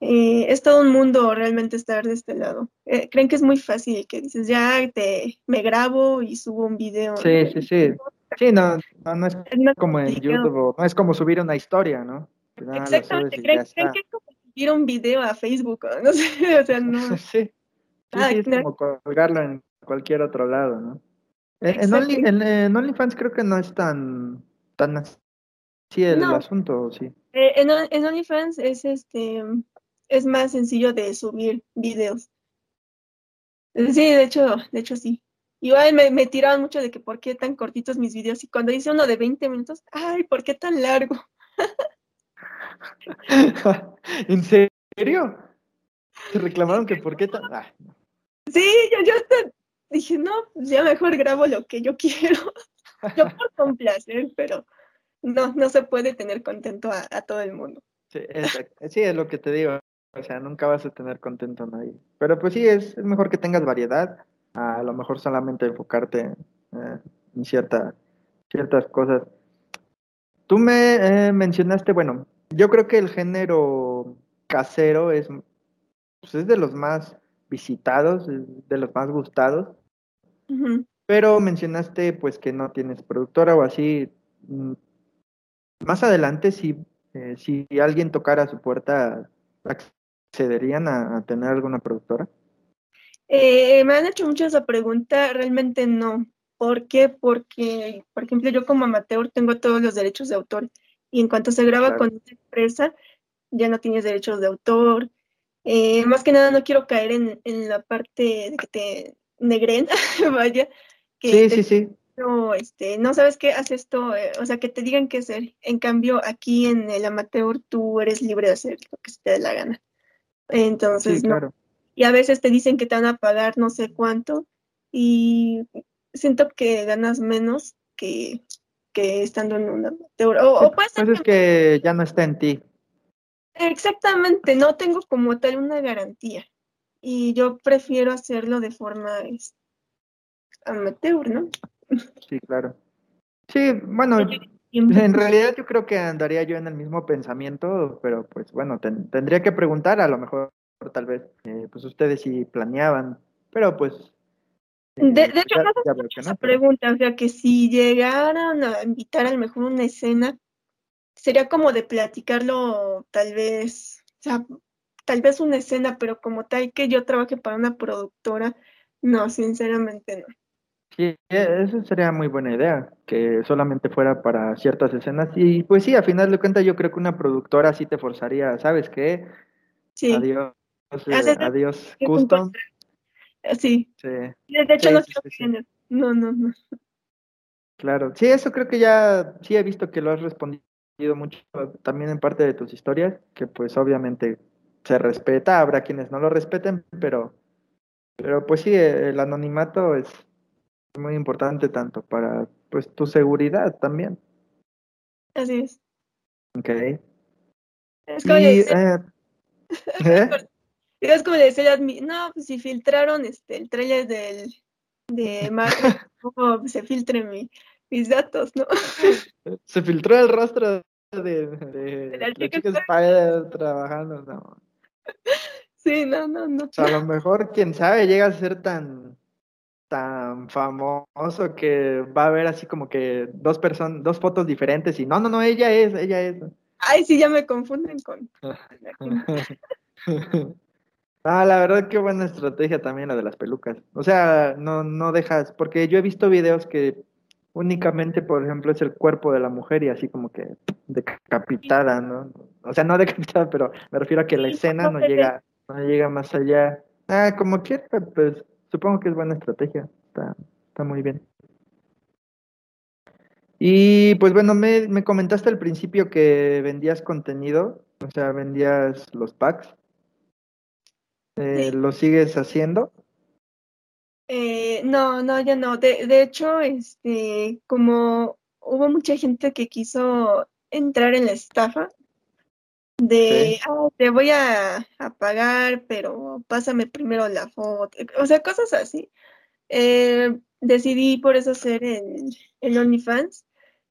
Eh, es todo un mundo realmente estar de este lado. Eh, creen que es muy fácil, que dices, ya te, me grabo y subo un video. Sí, sí, sí. Sí, no, no, no es como en. YouTube, no es como subir una historia, ¿no? Nada, Exactamente, y creen, creen que es como subir un video a Facebook, no sé, o sea, no. Sí, sí, Ah, sí, es no. como colgarlo en cualquier otro lado, ¿no? En, en Only- Exacto. en- en OnlyFans creo que no es tan, tan así el No. asunto, sí. Eh, en, On- en OnlyFans es este es más sencillo de subir videos. Eh, Sí, de hecho, de hecho sí. Igual me, me tiraban mucho de que por qué tan cortitos mis videos y cuando hice uno de 20 minutos, ay, ¿por qué tan largo? ¿En serio? ¿Te reclamaron que por qué tan...? Ah. Sí, yo, yo dije, no, ya mejor grabo lo que yo quiero. Yo por complacer, pero no, no se puede tener contento a, todo el mundo. Sí, exacto. Sí, es lo que te digo. O sea, nunca vas a tener contento a nadie. Pero pues sí, es, es mejor que tengas variedad. A lo mejor solamente enfocarte eh, en cierta, ciertas cosas. Tú me eh, mencionaste, bueno, yo creo que el género casero es, pues, es de los más visitados, de los más gustados. Pero mencionaste pues que no tienes productora o así. Mm, Más adelante, si, eh, si alguien tocara a su puerta, ¿accederían a, a tener alguna productora? Eh, me han hecho mucho esa pregunta, realmente no. ¿Por qué? Porque, por ejemplo, yo como amateur tengo todos los derechos de autor y en cuanto se graba Claro. con una empresa, ya no tienes derechos de autor. Eh, más que nada no quiero caer en, en la parte de que te negren, vaya, que Sí, te sí, sí. no, este, no sabes qué, haz esto, eh, o sea, que te digan qué hacer. En cambio, aquí en el amateur tú eres libre de hacer lo que se te dé la gana. Entonces, Sí, no. claro. Y a veces te dicen que te van a pagar no sé cuánto y siento que ganas menos que, que estando en un amateur. O, o puede ser Pues es que ya no está en ti. Exactamente, no tengo como tal una garantía. Y yo prefiero hacerlo de forma es, amateur, ¿no? Sí, claro. Sí, bueno, en realidad yo creo que andaría yo en el mismo pensamiento, pero pues bueno, ten- tendría que preguntar, a lo mejor tal vez, eh, pues ustedes sí planeaban, pero pues... eh, De, de hecho, ya- no ya esa pregunta, o sea, que si llegaran a invitar a lo mejor una escena, sería como de platicarlo, tal vez, o sea, tal vez una escena, pero como tal que yo trabaje para una productora, no, sinceramente no. Sí, e, eso sería muy buena idea, que solamente fuera para ciertas escenas. Y pues sí, a final de cuentas yo creo que una productora sí te forzaría, ¿sabes qué? Sí. Adiós, eh, Haces- adiós, custom. Sí. Sí, De hecho, Sí, no sí, quiero. No, no, no. claro. Sí, eso creo que ya, sí he visto que lo has respondido mucho también en parte de tus historias, que pues obviamente se respeta, habrá quienes no lo respeten, pero, pero pues sí, el anonimato es muy importante tanto para pues tu seguridad también. Así es. Ok. Es como, le decía, eh, ¿eh? es como le decía a Admi, no, pues si filtraron este, el trailer del, de Marvel, ¿cómo se filtren mi- mis datos, no? Se filtró el rostro de, de, De la la chica chica Spider trabajando, no. Sí, no, no, no. O sea, a lo mejor, quién sabe, llega a ser tan, tan famoso que va a haber así como que dos personas, dos fotos diferentes y no, no, no, ella es, ella es. Ay, sí, ya me confunden con. Ah, la verdad qué buena estrategia también la de las pelucas. O sea, no, no dejas, porque yo he visto videos que únicamente, por ejemplo, es el cuerpo de la mujer y así como que decapitada, ¿no? O sea, no decapitada, pero me refiero a que la escena no llega, no llega más allá. Ah, como quiera, pues supongo que es buena estrategia. Está, está muy bien. Y pues bueno, me, me comentaste al principio que vendías contenido, o sea, vendías los packs. Eh. ¿Lo sigues haciendo? Eh, no, no, ya no. De, de hecho, este, como hubo mucha gente que quiso entrar en la estafa de, Sí. "Ah, te voy a, a pagar, pero pásame primero la foto. O sea, cosas así. Eh, decidí por eso hacer el, el OnlyFans.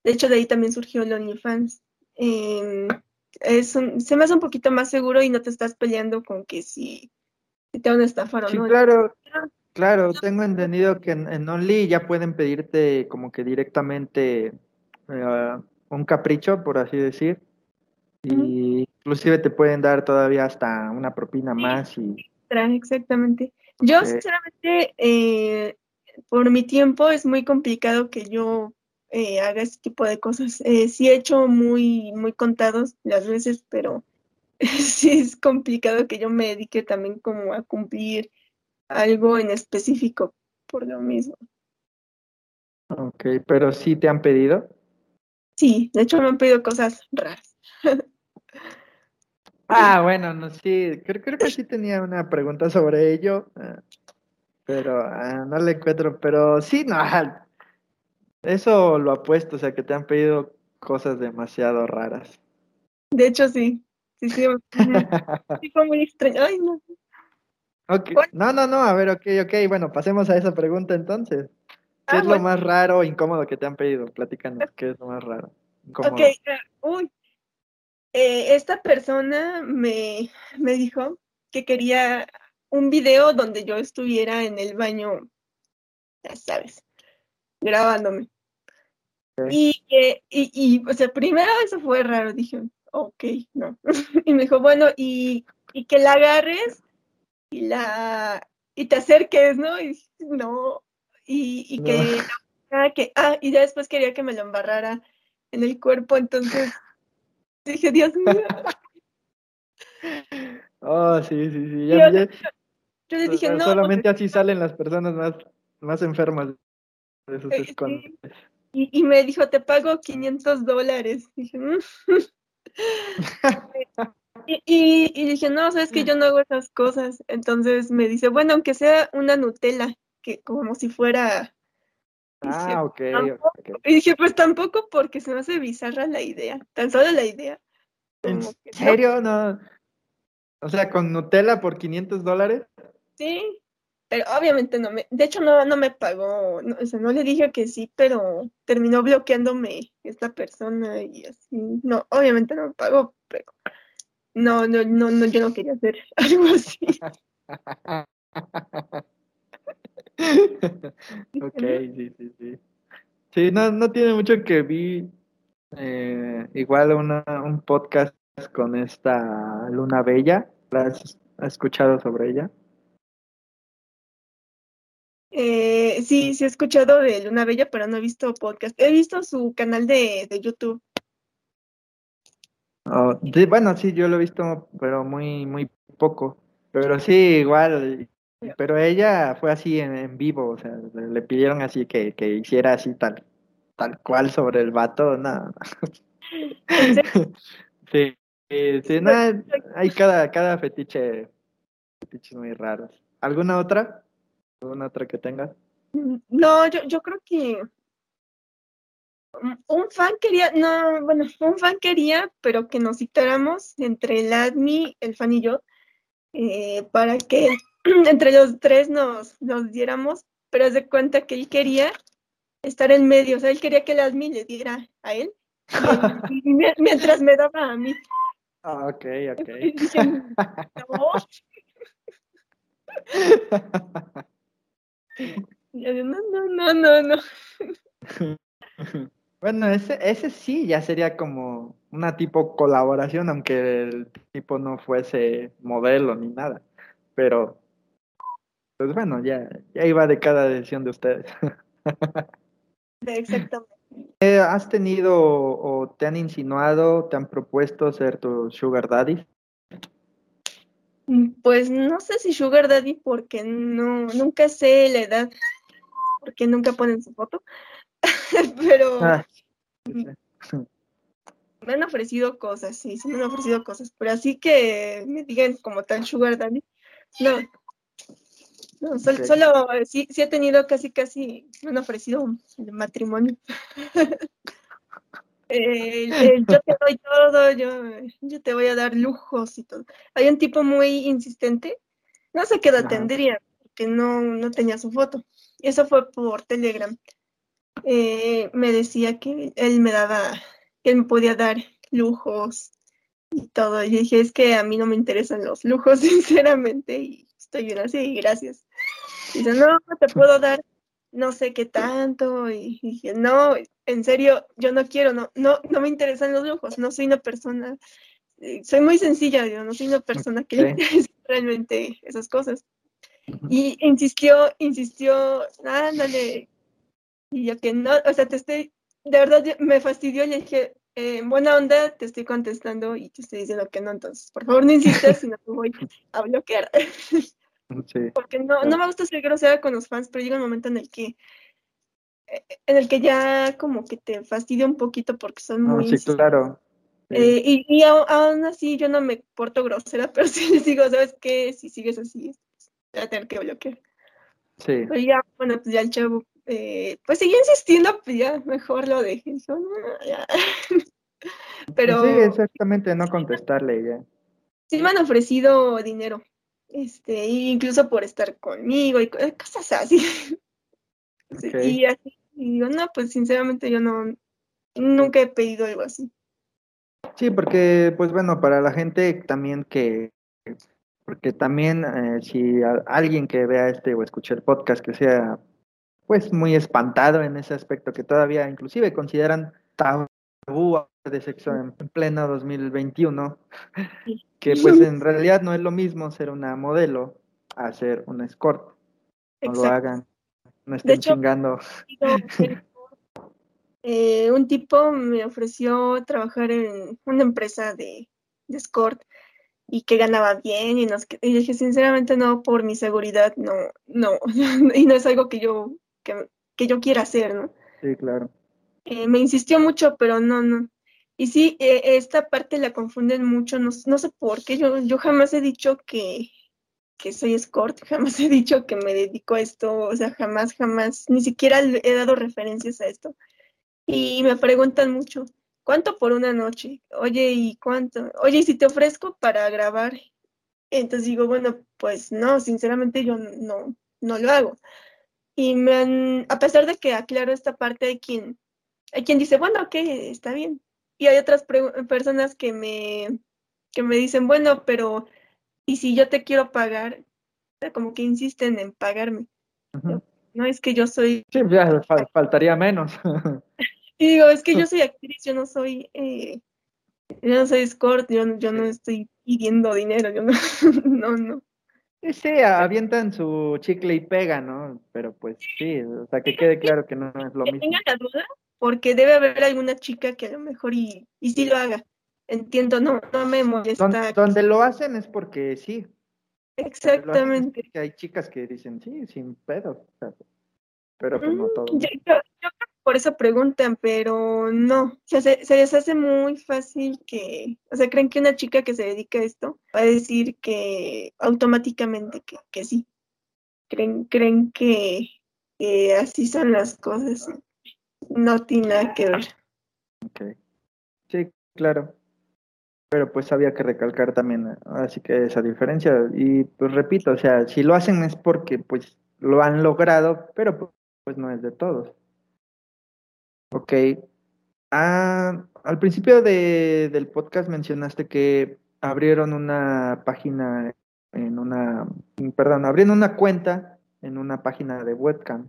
De hecho, de ahí también surgió el OnlyFans. Em, es un- se me hace un poquito más seguro y no te estás peleando con que si, si te van a estafar o Sí, no. claro, claro, tengo entendido que en, en Only ya pueden pedirte como que directamente eh, un capricho, por así decir, y inclusive te pueden dar todavía hasta una propina más y Exactamente. Yo, sinceramente, eh, por mi tiempo es muy complicado que yo eh, haga ese tipo de cosas. Eh, sí he hecho muy, muy contados las veces, pero sí es complicado que yo me dedique también como a cumplir algo en específico por lo mismo. ok, pero sí te han pedido. Sí, de hecho me han pedido cosas raras. Ah, bueno, no, sí, creo, creo que sí tenía una pregunta sobre ello, eh, pero ah, no le encuentro, pero sí, no, eso lo apuesto, o sea, que te han pedido cosas demasiado raras. De hecho, sí. Sí, sí, sí fue muy extraño. Ay, no. Ok, Bueno. No, no, no, a ver, ok, ok, bueno, pasemos a esa pregunta entonces. ¿Qué Ah, es lo más raro o incómodo que te han pedido? Platícanos, ¿qué es lo más raro? Incómodo. Ok, eh, uy. Eh, esta persona me, me dijo que quería un video donde yo estuviera en el baño, ya sabes, grabándome. Y, que- y, y, o sea, primero eso fue raro, dije, ok, no. Y me dijo, bueno, y, y que la agarres y la y te acerques, ¿no? Y dije, no. Y, y que, ah, que, ah, y ya después quería que me lo embarrara en el cuerpo, entonces dije, Dios mío. Oh, sí, sí, sí, ya, Yo le dije, no. solamente así salen las personas más, más enfermas de sus Eh, escondes. Y, y me dijo, te pago 500 dólares. Dije, "Mm". y, y, y dije, no, sabes que yo no hago esas cosas. Entonces me dice, bueno, aunque sea una Nutella, que como si fuera. Dije, Ah, ok, "Tampoco". ok. Y dije, pues tampoco porque se me hace bizarra la idea. Tan solo la idea. ¿En que no. serio? No. O sea, con Nutella por 500 dólares. Sí, pero obviamente no me, de hecho no, no me pagó, no, o sea, no le dije que sí, pero terminó bloqueándome esta persona y así, no, obviamente no me pagó, pero no, no, no, no, yo no quería hacer algo así. ok, sí, sí, sí. Sí, no, no tiene mucho que vi eh, igual una, un podcast con esta Luna Bella. ¿La has, has escuchado sobre ella? Eh, Eh, sí, sí he escuchado de Luna Bella, pero no he visto podcast. He visto su canal de, de YouTube. Oh, bueno, sí, yo lo he visto, pero muy, muy poco. Pero sí, igual. Pero ella fue así en, en vivo, o sea, le pidieron así que, que hiciera así tal, tal cual sobre el vato, nada. sí, sí, nada, hay cada, cada fetiche, fetiches muy raros. ¿Alguna otra? ¿Alguna otra que tengas? No, yo, yo creo que un fan quería, no, bueno, un fan quería, pero que nos citáramos entre el admi, el fan y yo, eh, para que entre los tres nos, nos diéramos, pero es de cuenta que él quería estar en medio, o sea, él quería que el admi le diera a él, mientras me daba a mí. Ah, ok, ok. Dije, no. Yo, no, no, no, no, no. Bueno, ese, ese sí ya sería como una tipo colaboración, aunque el tipo no fuese modelo ni nada. Pero, pues bueno, ya, ya iba de cada decisión de ustedes. Exactamente. Eh, ¿Has tenido o te han insinuado, te han propuesto ser tu sugar daddy? Pues no sé si Sugar Daddy, porque no, nunca sé la edad, porque nunca ponen su foto, pero Ah, sí, me han ofrecido cosas, sí, sí me han ofrecido cosas, pero así que me digan como tal Sugar Daddy, no. No, solo eh, sí, sí he tenido casi, casi, me han ofrecido el matrimonio. Yo te doy todo, yo, yo te voy a dar lujos y todo. Hay un tipo muy insistente, no sé qué edad tendría, porque no, no tenía su foto. Y eso fue por Telegram. Eh, me decía que él me daba, que él me podía dar lujos y todo. Y dije, es que a mí no me interesan los lujos, sinceramente, y estoy bien así, gracias. Dice, no, te puedo dar no sé qué tanto. Y dije, no, en serio, yo no quiero, no, no, no me interesan los lujos, no soy una persona, eh, soy muy sencilla, yo no soy una persona que le realmente esas cosas. Y insistió, insistió, ándale. Y yo que no, o sea, te estoy, de verdad me fastidió, le dije, eh, en buena onda, te estoy contestando y te estoy diciendo que no, entonces, por favor, no insistas, si no te voy a bloquear. Sí. Porque no, no me gusta ser grosera con los fans, pero llega un momento en el que eh, en el que ya como que te fastidia un poquito porque son No, muy sí, claro. Sí. eh, y, y aún así yo no me porto grosera, pero sí les digo, ¿sabes qué? Si sigues así, te voy a tener que bloquear. Sí. Pero ya, bueno, pues ya el chavo, eh, pues seguía insistiendo, pues ya mejor lo dejé. Dijo, "No, ya". Pero Sí, exactamente, no contestarle ya. sí me han ofrecido dinero, este, incluso por estar conmigo y co- cosas así. Y así, y digo, no, pues sinceramente yo no, nunca he pedido algo así. Sí, porque, pues bueno, para la gente también que, porque también eh, si alguien que vea este o escuche el podcast que sea, pues muy espantado en ese aspecto, que todavía inclusive consideran tabú de sexo en, en pleno 2021, que pues en realidad no es lo mismo ser una modelo a ser una escort. No lo hagan, no estén hecho, chingando. eh, un tipo me ofreció trabajar en una empresa de, de escort y que ganaba bien y, nos, y dije sinceramente no, por mi seguridad, no, no, y no es algo que yo, que, que yo quiera hacer, ¿no? Sí, claro. Eh, me insistió mucho, pero no, no. Y sí, eh, esta parte la confunden mucho, no, no sé por qué, yo, yo jamás he dicho que, que soy escort, jamás he dicho que me dedico a esto, o sea, jamás, jamás, ni siquiera he dado referencias a esto. Y me preguntan mucho, ¿cuánto por una noche? Oye, ¿y cuánto? Oye, ¿y si te ofrezco para grabar? Entonces digo, bueno, pues no, sinceramente yo no, no lo hago. Y me han, a pesar de que aclaro esta parte, hay quien, hay quien dice, bueno, ok, está bien. Y hay otras personas que me, que me dicen, bueno, pero ¿y si yo te quiero pagar? O sea, como que insisten en pagarme. No es que yo soy Sí, ya fal- faltaría menos. Y digo, es que yo soy actriz, yo no soy, eh, yo no soy escort, yo, yo no estoy pidiendo dinero, yo no, no, no. Sí, avientan su chicle y pega, ¿no? Pero pues sí, o sea, que quede claro que no es lo que mismo. tenga la duda, porque debe haber alguna chica que a lo mejor y, y sí lo haga. Entiendo, no, no me molesta. Donde, donde lo hacen es porque sí. Es Exactamente. hay chicas que dicen, sí, sin pedo. o sea, pero pues no Mm, todo. yo, por eso preguntan, pero no, o sea, se, les hace muy fácil que, o sea, creen que una chica que se dedica a esto va a decir que automáticamente que, que sí. Creen, creen que, que así son las cosas. No tiene nada que ver. Ok. Sí, claro. Pero pues había que recalcar también, así que esa diferencia. Y pues repito, o sea, si lo hacen es porque pues lo han logrado, pero pu- pues no es de todos. Ok. Ah, al principio de, del podcast mencionaste que abrieron una página en una, perdón, abrieron una cuenta en una página de webcam.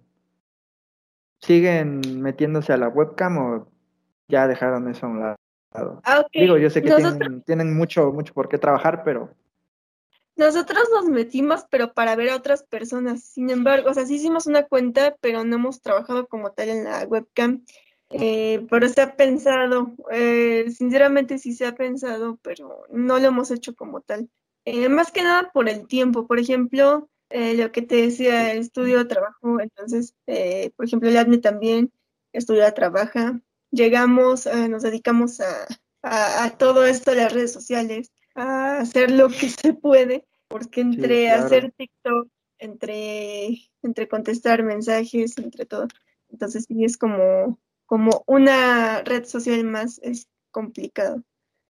¿Siguen metiéndose a la webcam o ya dejaron eso a un lado? Ah, ok. Digo, yo sé que Nosotros- tienen, tienen mucho, mucho por qué trabajar, pero Nosotros nos metimos, pero para ver a otras personas. Sin embargo, o sea, sí hicimos una cuenta, pero no hemos trabajado como tal en la webcam. Eh, pero se ha pensado, eh, sinceramente sí se ha pensado, pero no lo hemos hecho como tal. Eh, más que nada por el tiempo. Por ejemplo, eh, lo que te decía, estudio, trabajo. Entonces, por ejemplo, el ADME también estudia, trabaja. Llegamos, nos dedicamos a, a, a todo esto las redes sociales a hacer lo que se puede, porque entre claro. hacer TikTok, entre, entre contestar mensajes, entre todo, entonces sí es como, como una red social más, es complicado.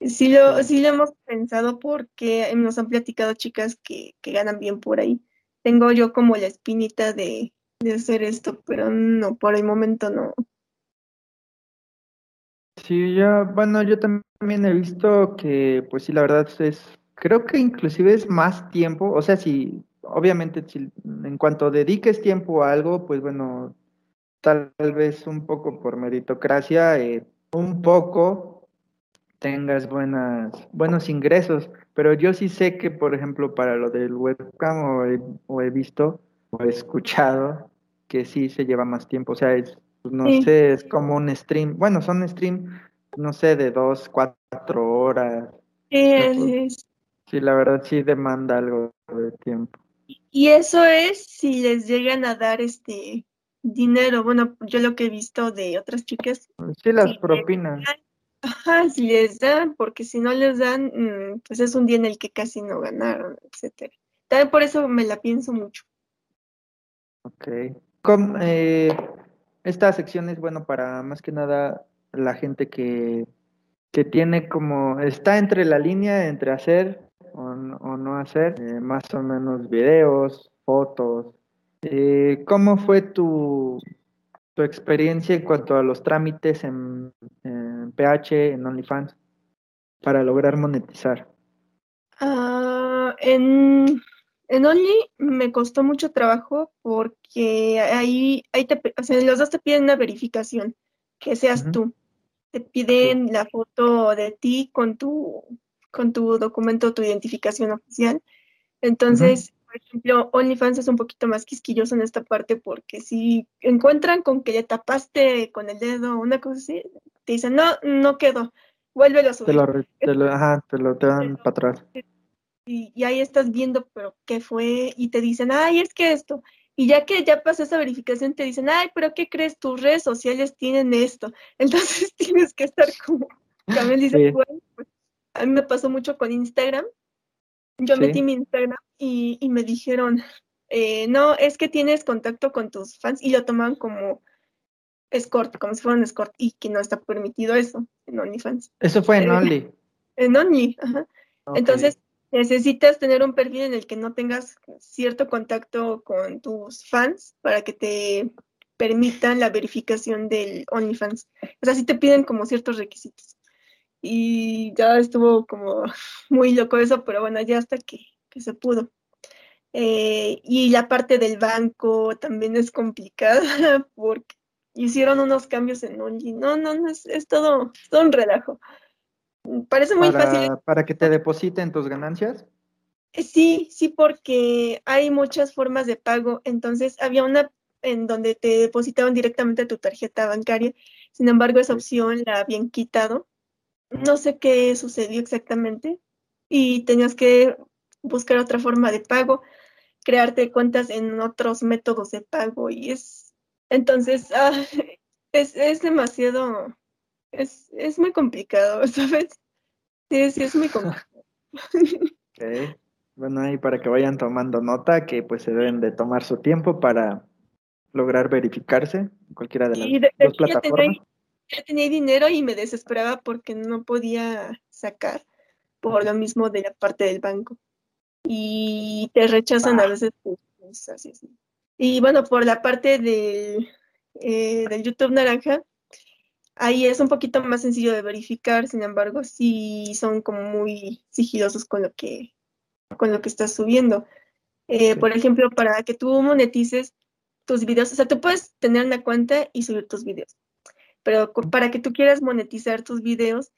Sí lo, Sí. lo hemos pensado porque nos han platicado chicas que, que ganan bien por ahí. Tengo yo como la espinita de, de hacer esto, pero no, por el momento no. sí, ya, bueno, yo también he visto que, pues sí, la verdad es, creo que inclusive es más tiempo, o sea, si, obviamente, si en cuanto dediques tiempo a algo, pues bueno, tal vez un poco por meritocracia, eh, un poco tengas buenas, buenos ingresos, pero yo sí sé que, por ejemplo, para lo del webcam o he, o he visto o he escuchado que sí se lleva más tiempo, o sea, es, pues, no Sí. sé, es como un stream, bueno, son stream, no sé, de dos, cuatro horas, Sí, es. sí, la verdad sí demanda algo de tiempo. Y eso es si les llegan a dar este dinero. Bueno, yo lo que he visto de otras chicas, Sí, las propinas. ajá, si les dan, porque si no les dan, mm, pues es un día en el que casi no ganaron, etcétera. También por eso me la pienso mucho. Ok. Com- eh, esta sección es bueno para más que nada la gente que, que tiene como, está entre la línea entre hacer o, o no hacer, eh, más o menos videos, fotos. Eh, ¿cómo fue tu, tu experiencia en cuanto a los trámites en, en PH, en OnlyFans, para lograr monetizar? Ah, en, en Only me costó mucho trabajo porque ahí, ahí te, o sea, los dos te piden una verificación, que seas tú. Te piden la foto de ti con tu, con tu documento, tu identificación oficial. Entonces, por ejemplo, OnlyFans es un poquito más quisquilloso en esta parte porque si encuentran con que le tapaste con el dedo una cosa así, te dicen, no, no quedó, vuélvelo a Te subir. lo, re- te lo, ajá, te lo te dan para atrás. Y, y ahí estás viendo, pero qué fue, y te dicen, ay, es que esto. Y ya que ya pasó esa verificación, te dicen, ay, pero ¿qué crees? Tus redes sociales tienen esto. Entonces tienes que estar como, también Sí. bueno, pues, a mí me pasó mucho con Instagram. Yo Sí. metí mi Instagram y, y me dijeron, eh, no, es que tienes contacto con tus fans y lo toman como escort, como si fuera un escort, y que no está permitido eso en OnlyFans. Eso fue en Eh, Only. En Only, ajá. Entonces, necesitas tener un perfil en el que no tengas cierto contacto con tus fans para que te permitan la verificación del OnlyFans. O sea, sí te piden como ciertos requisitos. Y ya estuvo como muy loco eso, pero bueno, ya hasta que, que se pudo. Eh, y la parte del banco también es complicada porque hicieron unos cambios en Only. No, no, no, es, es todo, es todo un relajo. Parece muy fácil para, para que te depositen tus ganancias. Sí, sí, porque hay muchas formas de pago. Entonces, había una en donde te depositaban directamente a tu tarjeta bancaria. Sin embargo, esa opción la habían quitado. No sé qué sucedió exactamente y tenías que buscar otra forma de pago, crearte cuentas en otros métodos de pago y es, entonces, ah, es, es demasiado, es, es muy complicado, ¿sabes? Sí, sí, es muy complicado. Okay. Bueno, ahí para que vayan tomando nota que pues se deben de tomar su tiempo para lograr verificarse en cualquiera de las Y de- dos plataformas. Ya tenía dinero y me desesperaba porque no podía sacar por lo mismo de la parte del banco. Y te rechazan a Ah. veces cosas y así. Y bueno, por la parte del, eh, del YouTube Naranja, ahí es un poquito más sencillo de verificar, sin embargo, sí son como muy sigilosos con lo que, con lo que estás subiendo. Eh, Sí. Por ejemplo, para que tú monetices tus videos, o sea, tú puedes tener una cuenta y subir tus videos, pero para que tú quieras monetizar tus videos,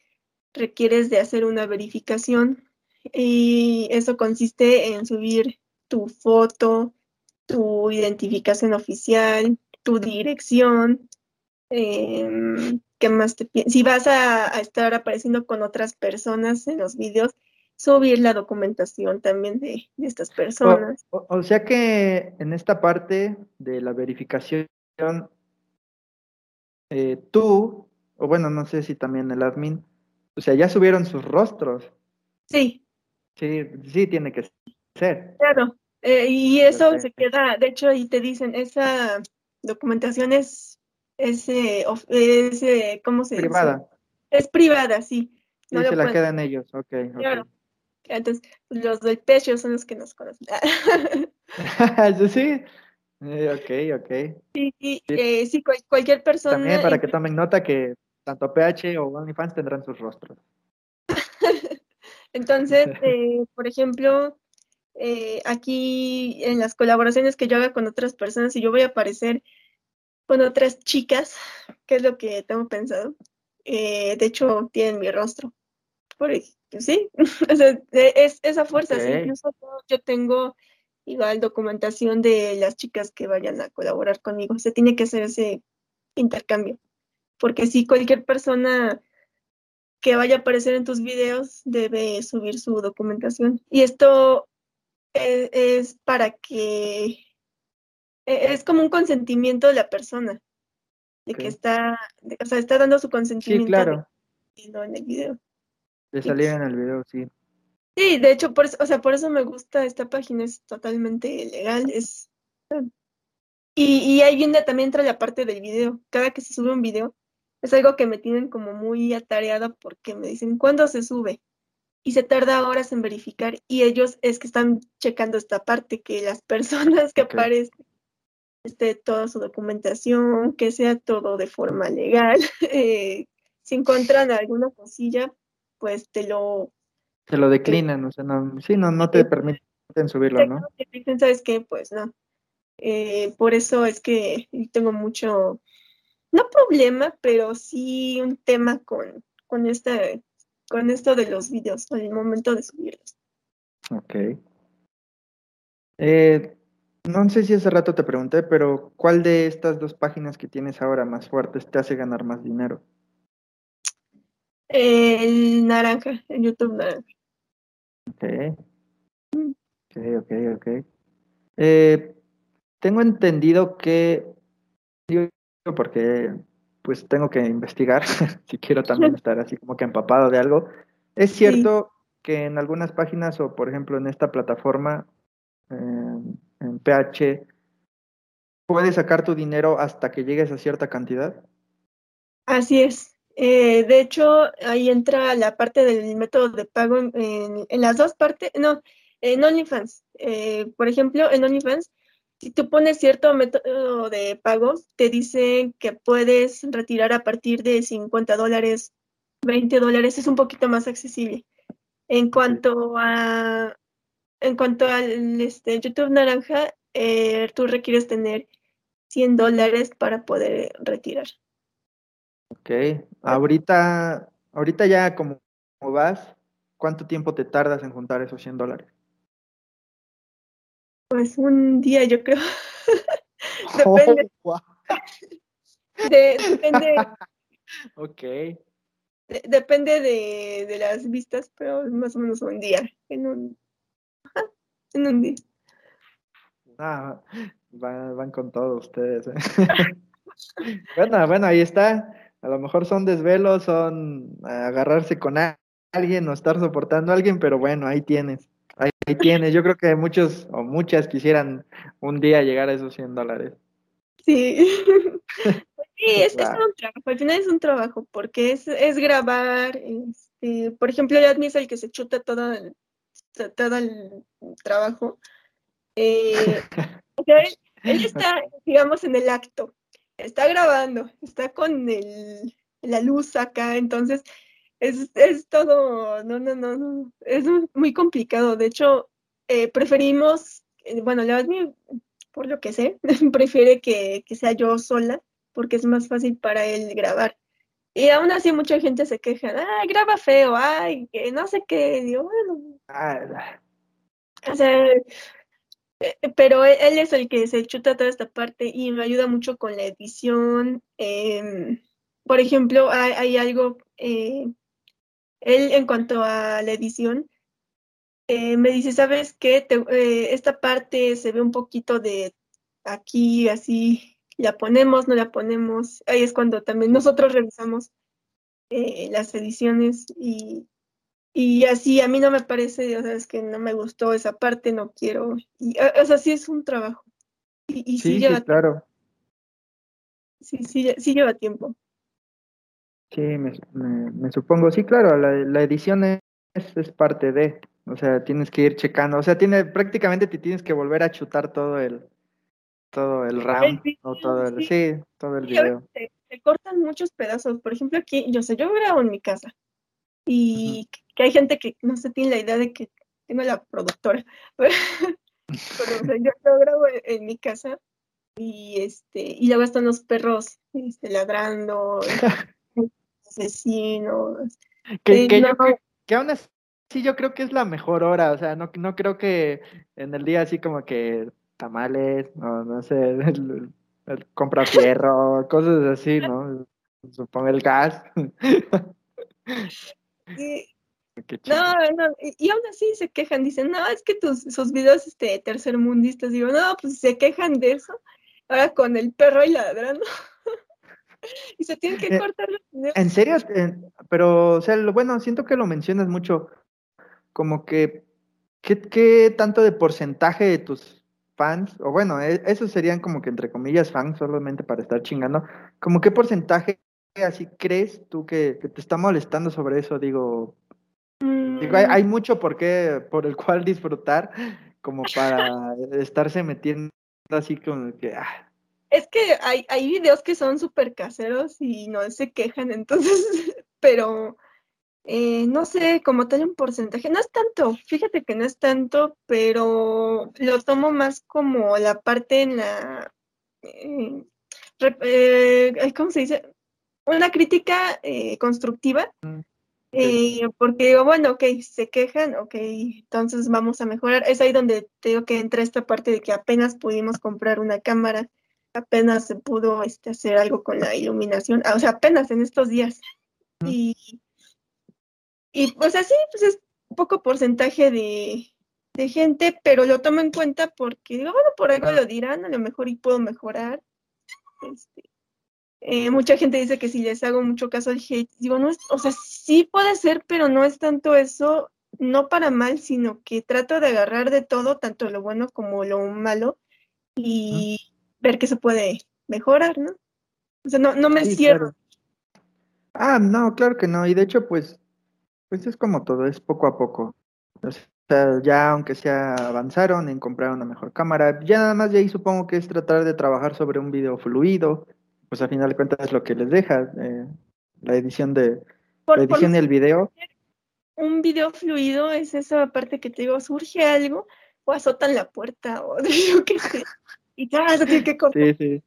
requieres de hacer una verificación y eso consiste en subir tu foto, tu identificación oficial, tu dirección, em, ¿qué más te Si vas a, a estar apareciendo con otras personas en los videos, subir la documentación también de, de estas O, personas. o- o sea que en esta parte de la verificación, eh, tú, o bueno, no sé si también el admin, o sea, ya subieron sus rostros. Sí, Sí, sí tiene que ser. claro. Eh, y eso se queda, de hecho, ahí te dicen, esa documentación es, es, eh, es, eh, ¿cómo se dice? Privada. Es privada, sí. No se la pueden- quedan ellos. Ok. Claro. Entonces, los del pecho son los que nos conocen. Sí. Eh, ok, ok. Sí, sí, eh, sí, cual- cualquier persona. También para que tomen nota que tanto PH o OnlyFans tendrán sus rostros. Entonces, eh, por ejemplo, eh, aquí en las colaboraciones que yo haga con otras personas, si yo voy a aparecer con otras chicas, que es lo que tengo pensado, eh, de hecho, tienen mi rostro. Por, ej- sí, o sea, e- es esa fuerza. sí, incluso yo tengo igual documentación de las chicas que vayan a colaborar conmigo. Se tiene que hacer ese intercambio. Porque si cualquier persona que vaya a aparecer en tus videos debe subir su documentación. Y esto e- es, para que e- es como un consentimiento de la persona, de que está, de- o sea, está dando su Sí, consentimiento de claro. verlo en el video. De Sí. salir en el video, sí. Sí, de hecho, por eso, o sea, por eso me gusta esta página, es totalmente legal, es... Y, y ahí viene también entra la parte del video. Cada que se sube un video, es algo que me tienen como muy atareada porque me dicen, ¿cuándo se sube? Y se tarda horas en verificar y ellos es que están checando esta parte, que las personas que Ok. aparecen esté toda su documentación, que sea todo de forma legal. Eh, si encuentran alguna cosilla, pues te lo Se lo declinan, o sea, no, sí, no, no te permiten subirlo, ¿no? ¿sabes qué? Pues no. Eh, por eso es que tengo mucho, no problema, pero sí un tema con, con, esta, con esto de los videos, al momento de subirlos. Ok. Eh, no sé si hace rato te pregunté, pero ¿cuál de estas dos páginas que tienes ahora más fuertes te hace ganar más dinero? El naranja, el YouTube naranja. Ok. Ok, ok, ok. Eh, tengo entendido que, digo, porque pues tengo que investigar si quiero también estar así como que empapado de algo. Es cierto que en algunas páginas o por ejemplo en esta plataforma, eh, en PH, puedes sacar tu dinero hasta que llegues a cierta cantidad. Así es. Eh, de hecho, ahí entra la parte del método de pago en, en- en las dos partes, no, en OnlyFans. Eh, por ejemplo, en OnlyFans, si tú pones cierto método de pago, te dicen que puedes retirar a partir de 50 dólares, 20 dólares, es un poquito más accesible. En cuanto a, en cuanto al este, YouTube Naranja, eh, tú requieres tener 100 dólares para poder retirar. Ok. Ahorita, ahorita ya como, como vas, ¿cuánto tiempo te tardas en juntar esos 100 dólares? Pues un día, yo creo. depende. Oh, de- depende, ok. de- depende de, de las vistas, pero más o menos un día. En un, ajá, en un día. Ah, van, van con todo ustedes. ¿eh? bueno, bueno, ahí está. A lo mejor son desvelos, son agarrarse con alguien o estar soportando a alguien, pero bueno, ahí tienes. Ahí, ahí tienes. Yo creo que muchos o muchas quisieran un día llegar a esos 100 dólares. Sí. Sí, es, es un trabajo, al final es un trabajo, porque es, es grabar, este, por ejemplo, Yadmi es el que se chuta todo el, to- todo el trabajo. Eh, o sea, él, él está, digamos, en el acto, está grabando, está con el, la luz acá, entonces es, es todo, no, no, no, no, es muy complicado. De hecho, eh, preferimos, eh, bueno, Yadmi, por lo que sé, prefiere que, que sea yo sola porque es más fácil para él grabar. Y aún así mucha gente se queja, ay, graba feo, ay, que no sé qué, digo, bueno, Ah, o sea, pero él, él es el que se chuta toda esta parte y me ayuda mucho con la edición. em, por ejemplo, hay, algo, eh, él en cuanto a la edición, eh, me dice, ¿sabes qué? Eh, esta parte se ve un poquito de aquí, así, la ponemos, no la ponemos. Ahí es cuando también nosotros revisamos eh, las ediciones y, y así a mí no me parece, o sea, es que no me gustó esa parte, no quiero. Y, eh, o sea, sí es un trabajo. Y, y sí, sí, sí, lleva, claro. sí, sí, sí lleva tiempo. Sí, me, me- me supongo. Sí, claro, la, la edición es, es parte de, o sea, tienes que ir checando, o sea, tiene, prácticamente te tienes que volver a chutar todo el, todo el RAM video, o todo el, sí. sí, todo el video. se, se cortan muchos pedazos. Por ejemplo, aquí, yo sé, yo grabo en mi casa y que hay gente que no se tiene la idea de que tengo la productora. Pero, o sea, yo lo grabo en, en mi casa y este y luego están los perros este, ladrando, asesinos. Que, Eh, que no, yo, que, que aún así yo creo que es la mejor hora, o sea, no, no creo que en el día así como que tamales, no, no sé, el, el compra fierro, cosas así, ¿no? Supongo el gas. sí. No, no, y, y aún así se quejan, dicen, no, es que tus sus videos este, tercermundistas, digo, no, pues se quejan de eso, ahora con el perro y ladrando. y se tienen que Eh, cortar los videos. En serio, Eh, pero, o sea, lo bueno, siento que lo mencionas mucho, como que, ¿qué, qué tanto de porcentaje de tus fans, o bueno, e- esos serían como que entre comillas fans, solamente para estar chingando, como qué porcentaje así crees tú que, que te está molestando sobre eso? Digo, digo, hay, hay mucho por qué, por el cual disfrutar, como para estarse metiendo así como que, ah, Es que hay, hay videos que son súper caseros y no se quejan, entonces, pero eh, no sé, como tal un porcentaje, no es tanto, fíjate que no es tanto, pero lo tomo más como la parte en la, eh, eh, ¿cómo se dice? Una crítica constructiva, mm, eh, porque digo, bueno, ok, se quejan, ok, entonces vamos a mejorar. Es ahí donde tengo que entra esta parte de que apenas pudimos comprar una cámara apenas se pudo este, hacer algo con la iluminación, ah, o sea, apenas en estos días. Y, y pues así, pues es poco porcentaje de, de gente, pero lo tomo en cuenta porque digo, bueno, por algo lo dirán, a lo mejor y puedo mejorar. Este, eh, mucha gente dice que si les hago mucho caso al hate, digo, no es, o sea, sí puede ser, pero no es tanto eso, no para mal, sino que trato de agarrar de todo, tanto lo bueno como lo malo, y ver qué se puede mejorar, ¿no? O sea, no, no me Sí, cierro. claro. Ah, no, claro que no. Y de hecho, pues, pues es como todo, es poco a poco. O sea, ya aunque sea avanzaron en comprar una mejor cámara, ya nada más de ahí supongo que es tratar de trabajar sobre un video fluido, pues al final de cuentas es lo que les deja, eh, la edición de, Por, la edición del video. un video fluido es esa parte que te digo, surge algo, o azotan la puerta, o yo qué sé, y ya, se tiene que cortar, Sí, sí.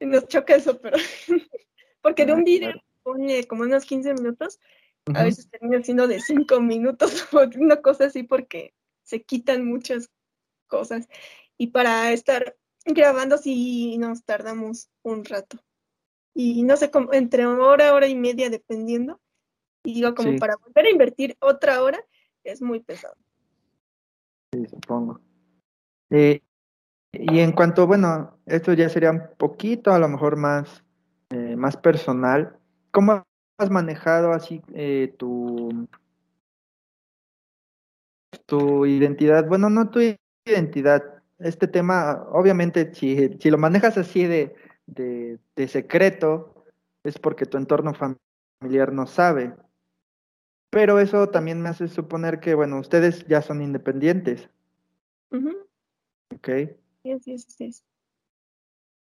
y nos choca eso, pero, porque de Ah, un video, pone como unos 15 minutos, a veces termina siendo de 5 minutos, o una cosa así, porque se quitan muchas cosas. Y para estar grabando sí nos tardamos un rato. Y no sé, como entre hora, hora y media dependiendo. Y digo, como Sí. para volver a invertir otra hora, es muy pesado. Sí, supongo. Eh, y en cuanto, bueno, esto ya sería un poquito a lo mejor más, eh, más personal. ¿Cómo has manejado así eh, tu, tu identidad? Bueno, no tu identidad. Este tema, obviamente, si, si lo manejas así de, de, de secreto, es porque tu entorno familiar no sabe. Pero eso también me hace suponer que, bueno, ustedes ya son independientes, ¿ok? Sí, sí, sí, sí.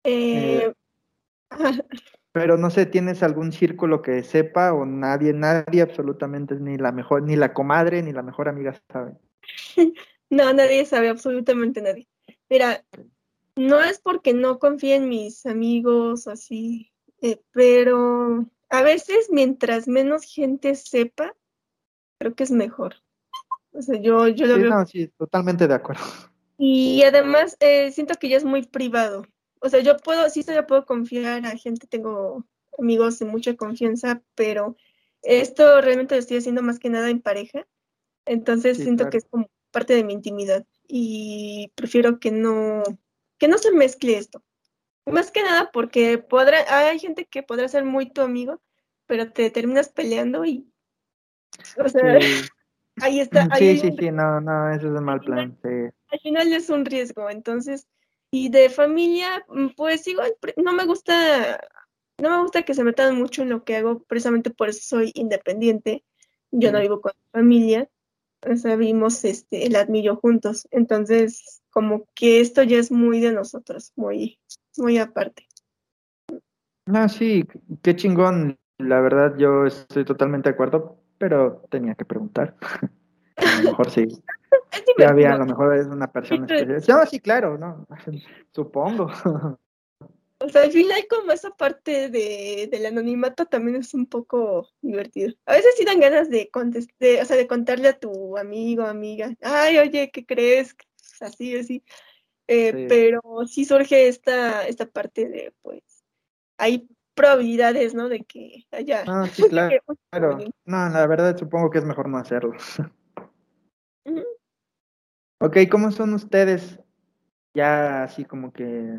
Eh, Pero no sé, ¿tienes algún círculo que sepa o nadie, nadie absolutamente, ni la mejor, ni la comadre, ni la mejor amiga sabe? no, nadie sabe, absolutamente nadie. Mira, no es porque no confíe en mis amigos o así, eh, pero a veces mientras menos gente sepa, creo que es mejor. O sea, yo, yo lo Sí, veo. no, sí, totalmente de acuerdo. Y además eh, siento que ya es muy privado. O sea, yo puedo, sí le puedo confiar a gente, tengo amigos de mucha confianza, pero esto realmente lo estoy haciendo más que nada en pareja. Entonces Sí, siento claro. que es como parte de mi intimidad y prefiero que no, que no se mezcle esto. Más que nada porque podrá, hay gente que podrá ser muy tu amigo, pero te terminas peleando y, o sea, Sí, ahí está, ahí sí, sí, un sí, no, no, eso es un mal plan. sí. al final es un riesgo, entonces, y de familia, mm, pues igual, no me gusta, no me gusta que se metan mucho en lo que hago, precisamente por eso soy independiente, yo no vivo con mi familia, o sea, vimos este, el admillo juntos, entonces, como que esto ya es muy de nosotros, muy, muy aparte. No, sí, qué chingón. La verdad, yo estoy totalmente de acuerdo, pero tenía que preguntar. A lo mejor sí, ya había, a lo mejor es una persona especial. No, sí, claro, no, supongo. O sea, al final como esa parte de, del anonimato también es un poco divertido. A veces sí dan ganas de contestar, o sea, de contarle a tu amigo, amiga, ay, oye, ¿qué crees? Así, así. Eh, Sí. Pero sí surge esta, esta parte de, pues, hay probabilidades, ¿no? De que haya... No, sí, claro. Claro, no, la verdad supongo que es mejor no hacerlo. Ujú. Ok, ¿cómo son ustedes? Ya así como que,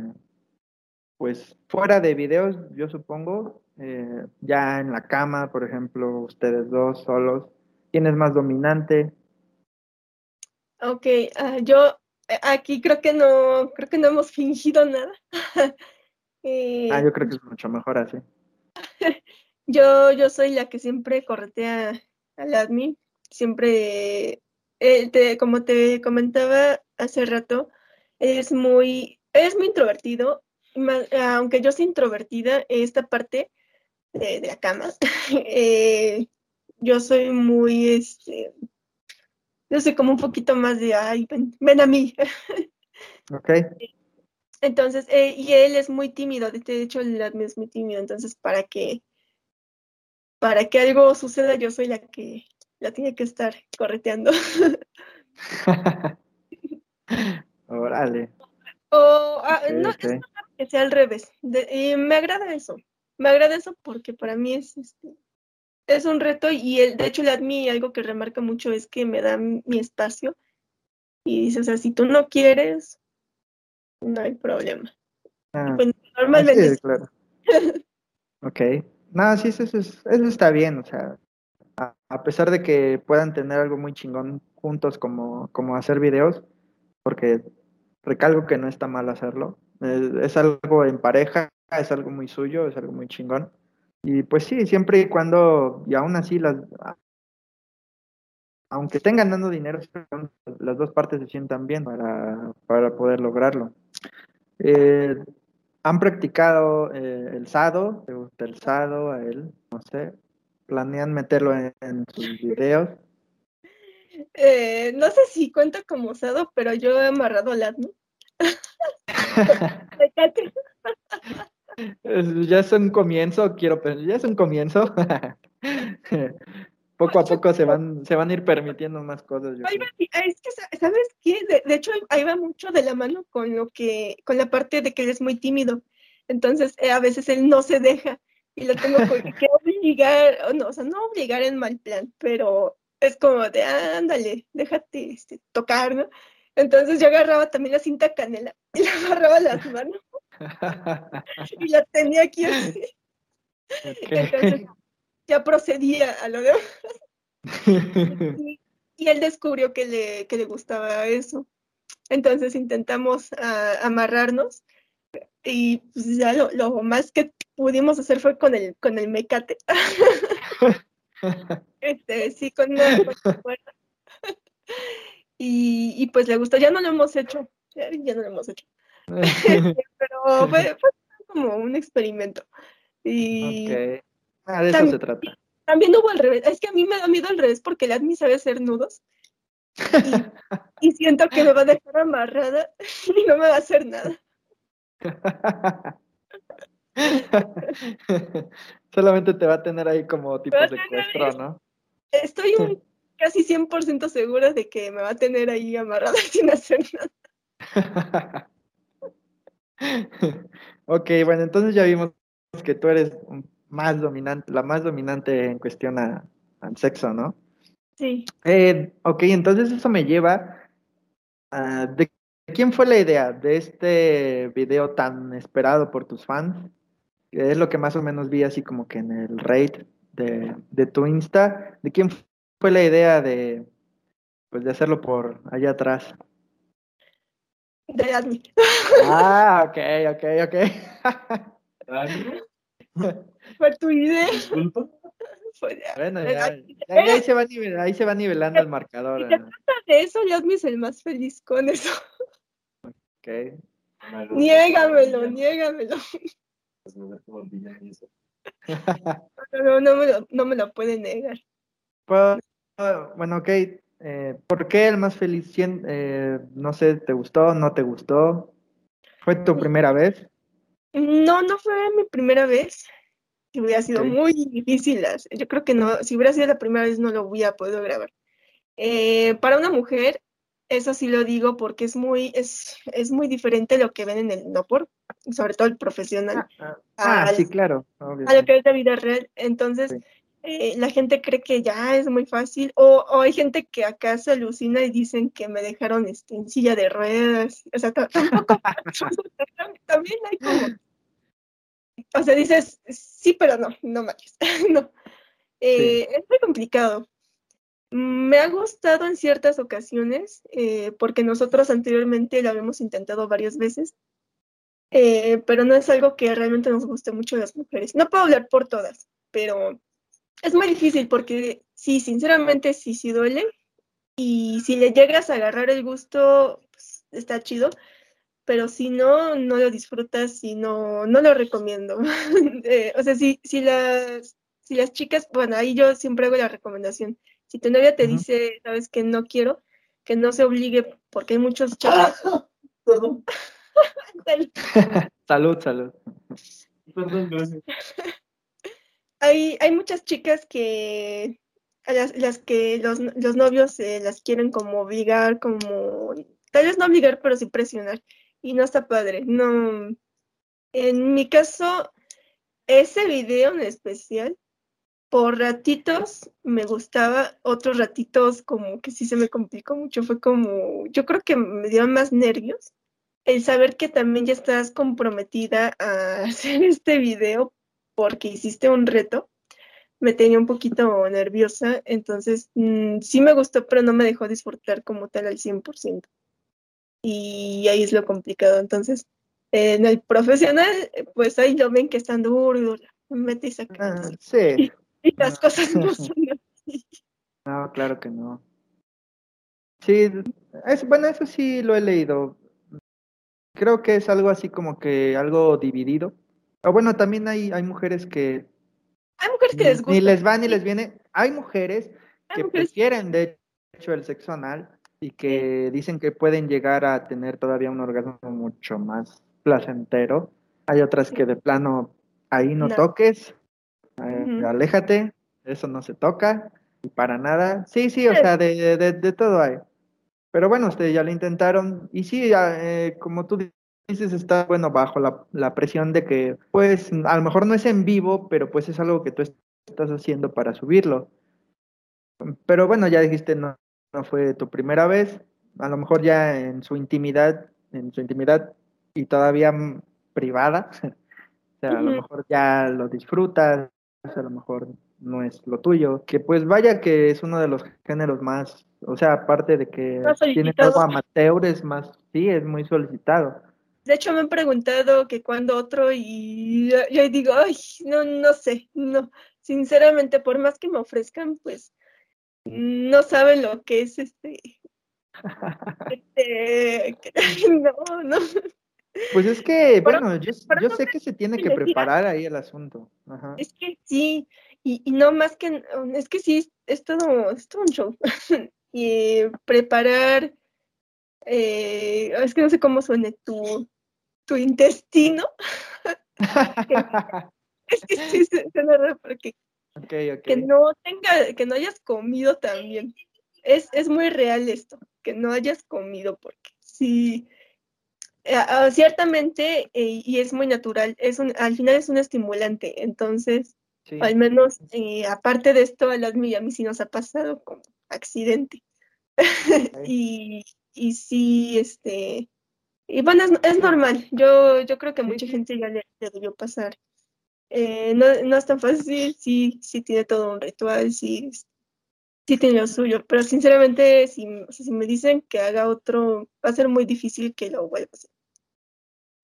pues fuera de videos, yo supongo, eh, ya en la cama, por ejemplo, ustedes dos solos, ¿quién es más dominante? Ok, ah, yo eh, aquí creo que no, creo que no hemos fingido nada. Eh, Ah, yo creo que es mucho mejor así. Yo, yo soy la que siempre corretea al admin, siempre, eh, te- como te comentaba hace rato, es muy, es muy introvertido, aunque yo soy introvertida, esta parte de, de la cama, eh, yo soy muy, este, yo soy como un poquito más de, ay, ven, ven a mí. Ok, Entonces, eh, y él es muy tímido, de hecho el admin es muy tímido, entonces para que, para que algo suceda, yo soy la que la tiene que estar correteando. órale. O ah, no, es que sea al revés. De- y me agrada eso. Me agrada eso porque para mí es este, es un reto y el, de hecho el admin algo que remarca mucho es que me da mi espacio y dice, o sea, si tú no quieres, no hay problema. Ah, Pues normalmente sí, claro. Ok. No, sí, eso, eso, es- eso está bien, o sea, a, a pesar de que puedan tener algo muy chingón juntos como, como hacer videos, porque recalco que no está mal hacerlo, es algo en pareja, es algo muy suyo, es algo muy chingón. Y pues sí, siempre y cuando, y aún así, las, aunque estén ganando dinero, las dos partes se sientan bien para, para poder lograrlo. Eh, ¿Han practicado eh, el sado? ¿Te gusta el sado a él? No sé. ¿Planean meterlo en, sus videos? Eh, no sé si cuenta como usado, pero yo he amarrado al admin. Ya es un comienzo, quiero pensar, ya es un comienzo. poco a poco se van, se van a ir permitiendo más cosas. yo es que, ¿sabes qué? De, de hecho, ahí va mucho de la mano con lo que, con la parte de que él es muy tímido. Entonces, eh, a veces él no se deja y lo tengo que obligar, o no, o sea, no obligar en mal plan, pero es como de, "Ah, ándale, déjate este, tocar, ¿no? Entonces yo agarraba también la cinta canela y le agarraba las manos y la tenía aquí así. Entonces ya procedía a lo demás. Y, y él descubrió que le, que le gustaba eso. Entonces intentamos ah, amarrarnos y pues, ya lo, lo más que pudimos hacer fue con el, con el mecate. Este, sí, con una, con una cuerda. Y, y pues le gustó. Ya no lo hemos hecho. Ya, no lo hemos hecho. Pero fue, fue como un experimento. Y Ok. Ah, de eso También- se trata. también hubo al revés. Es que a mí me da miedo al revés porque el admin sabe hacer nudos. Y, y siento que me va a dejar amarrada y no me va a hacer nada. Solamente te va a tener ahí como tipo secuestro, eso. ¿no? Estoy un, casi 100% segura de que me va a tener ahí amarrada sin hacer nada. ok, bueno, entonces ya vimos que tú eres más dominante, la más dominante en cuestión a- al sexo, ¿no? Sí. Eh, ok, entonces eso me lleva a... ¿De quién fue la idea de este video tan esperado por tus fans? Que Es lo que más o menos vi así como que en el rate de, de tu Insta. ¿De quién fue la idea de, pues, de hacerlo por allá atrás? Del admin. Ah, ok, ok, ok. Fue tu idea. Disculpa. De- Bueno, ya, admin. ya- ya ahí, se va nivel- ahí se va nivelando el marcador. Te ¿no? De eso, el admin es el más feliz con eso. Ok. Niégamelo, niégamelo. Pues eso. No, no me lo, no me lo puede negar. Pues, bueno, ok. eh, ¿por qué el más feliz? Eh, no sé, ¿te gustó? ¿No te gustó? ¿Fue tu primera vez? No, no fue mi primera vez. Que hubiera sido muy difícil. Yo creo que no, si hubiera sido la primera vez no lo hubiera podido grabar. Eh, para una mujer, eso sí lo digo porque es muy, es, es muy diferente lo que ven en el no por, sobre todo el profesional, Ah, al- sí, claro. a lo que es la vida real. Entonces, Sí. Eh, la gente cree que ya es muy fácil, o, o hay gente que acá se alucina y dicen que me dejaron este, en silla de ruedas. O sea, ta- tampoco. también hay como. O sea, dices, sí, pero no, no manches. no. Eh, Es muy complicado. Me ha gustado en ciertas ocasiones, eh, porque nosotros anteriormente lo habíamos intentado varias veces, pero no es algo que realmente nos guste mucho a las mujeres. No puedo hablar por todas, pero es muy difícil porque sí, sinceramente sí, sí duele. Y si le llegas a agarrar el gusto, pues, está chido, pero si no, no lo disfrutas y no, no lo recomiendo. Eh, o sea, si, si, las, si las chicas, bueno, ahí yo siempre hago la recomendación. Si tu novia te dice, sabes que no quiero, que no se obligue, porque hay muchos chavos. Perdón, Salud, salud. perdón, gracias. Hay, muchas chicas que a las, las que los, novios eh, las quieren como obligar, como tal vez no obligar, pero sí presionar. Y no está padre. No. En mi caso, ese video en especial, por ratitos me gustaba, otros ratitos como que sí se me complicó mucho. Fue como, yo creo que me dio más nervios el saber que también ya estás comprometida a hacer este video porque hiciste un reto, me tenía un poquito nerviosa, entonces mm, sí me gustó, pero no me dejó disfrutar como tal al 100%. Y ahí es lo complicado. Entonces, en el profesional, pues ahí lo ven que están duro y duro, mete y saca. Ah, sí. Y las cosas no son así. No, claro que no. Sí, es, bueno, eso sí lo he leído. Creo que es algo así como que algo dividido. O bueno, también hay, hay mujeres que Hay mujeres que ni, les ni gusta. les va ni les viene. Hay mujeres Hay que mujeres- prefieren, de hecho, el sexo anal y que dicen que pueden llegar a tener todavía un orgasmo mucho más placentero. Hay otras que de plano ahí no, No. toques, eh, aléjate, eso no se toca. y para nada. Sí, sí, o sea, de, de, de todo hay. Pero bueno, ustedes ya lo intentaron y sí, eh, como tú dices, está bueno bajo la, la presión de que, pues, a lo mejor no es en vivo, pero pues es algo que tú estás haciendo para subirlo. Pero bueno, ya dijiste, no, no fue tu primera vez, a lo mejor ya en su intimidad, en su intimidad y todavía privada, o sea, a lo mejor ya lo disfrutas, a lo mejor no es lo tuyo, que pues vaya que es uno de los géneros más, o sea, aparte de que tiene algo amateur, es más, sí, es muy solicitado. De hecho, me han preguntado que cuándo otro y yo, yo digo, ay, no, no sé, no. Sinceramente, por más que me ofrezcan, pues no saben lo que es este. este no, no. Pues es que, bueno, yo, yo sé que se tiene que preparar ahí el asunto. Ajá. Es que sí, y, y no más que, es que sí, es todo, es todo un show. y preparar, eh, es que no sé cómo suene tu, tu intestino. Es que sí suena raro porque que no tenga, que no hayas comido también. Es, es muy real esto, que no hayas comido, porque sí, eh, ah, ciertamente, eh, y es muy natural, es un, al final es un estimulante, entonces, Sí. al menos, aparte de esto, a las y a mí sí nos ha pasado como accidente. y, y sí, este, y bueno, es, es normal, yo, yo creo que mucha gente ya le, le debió pasar. Eh, no, no es tan fácil, sí, sí tiene todo un ritual, sí, sí tiene lo suyo, pero sinceramente, si, o sea, si me dicen que haga otro, va a ser muy difícil que lo vuelva a hacer.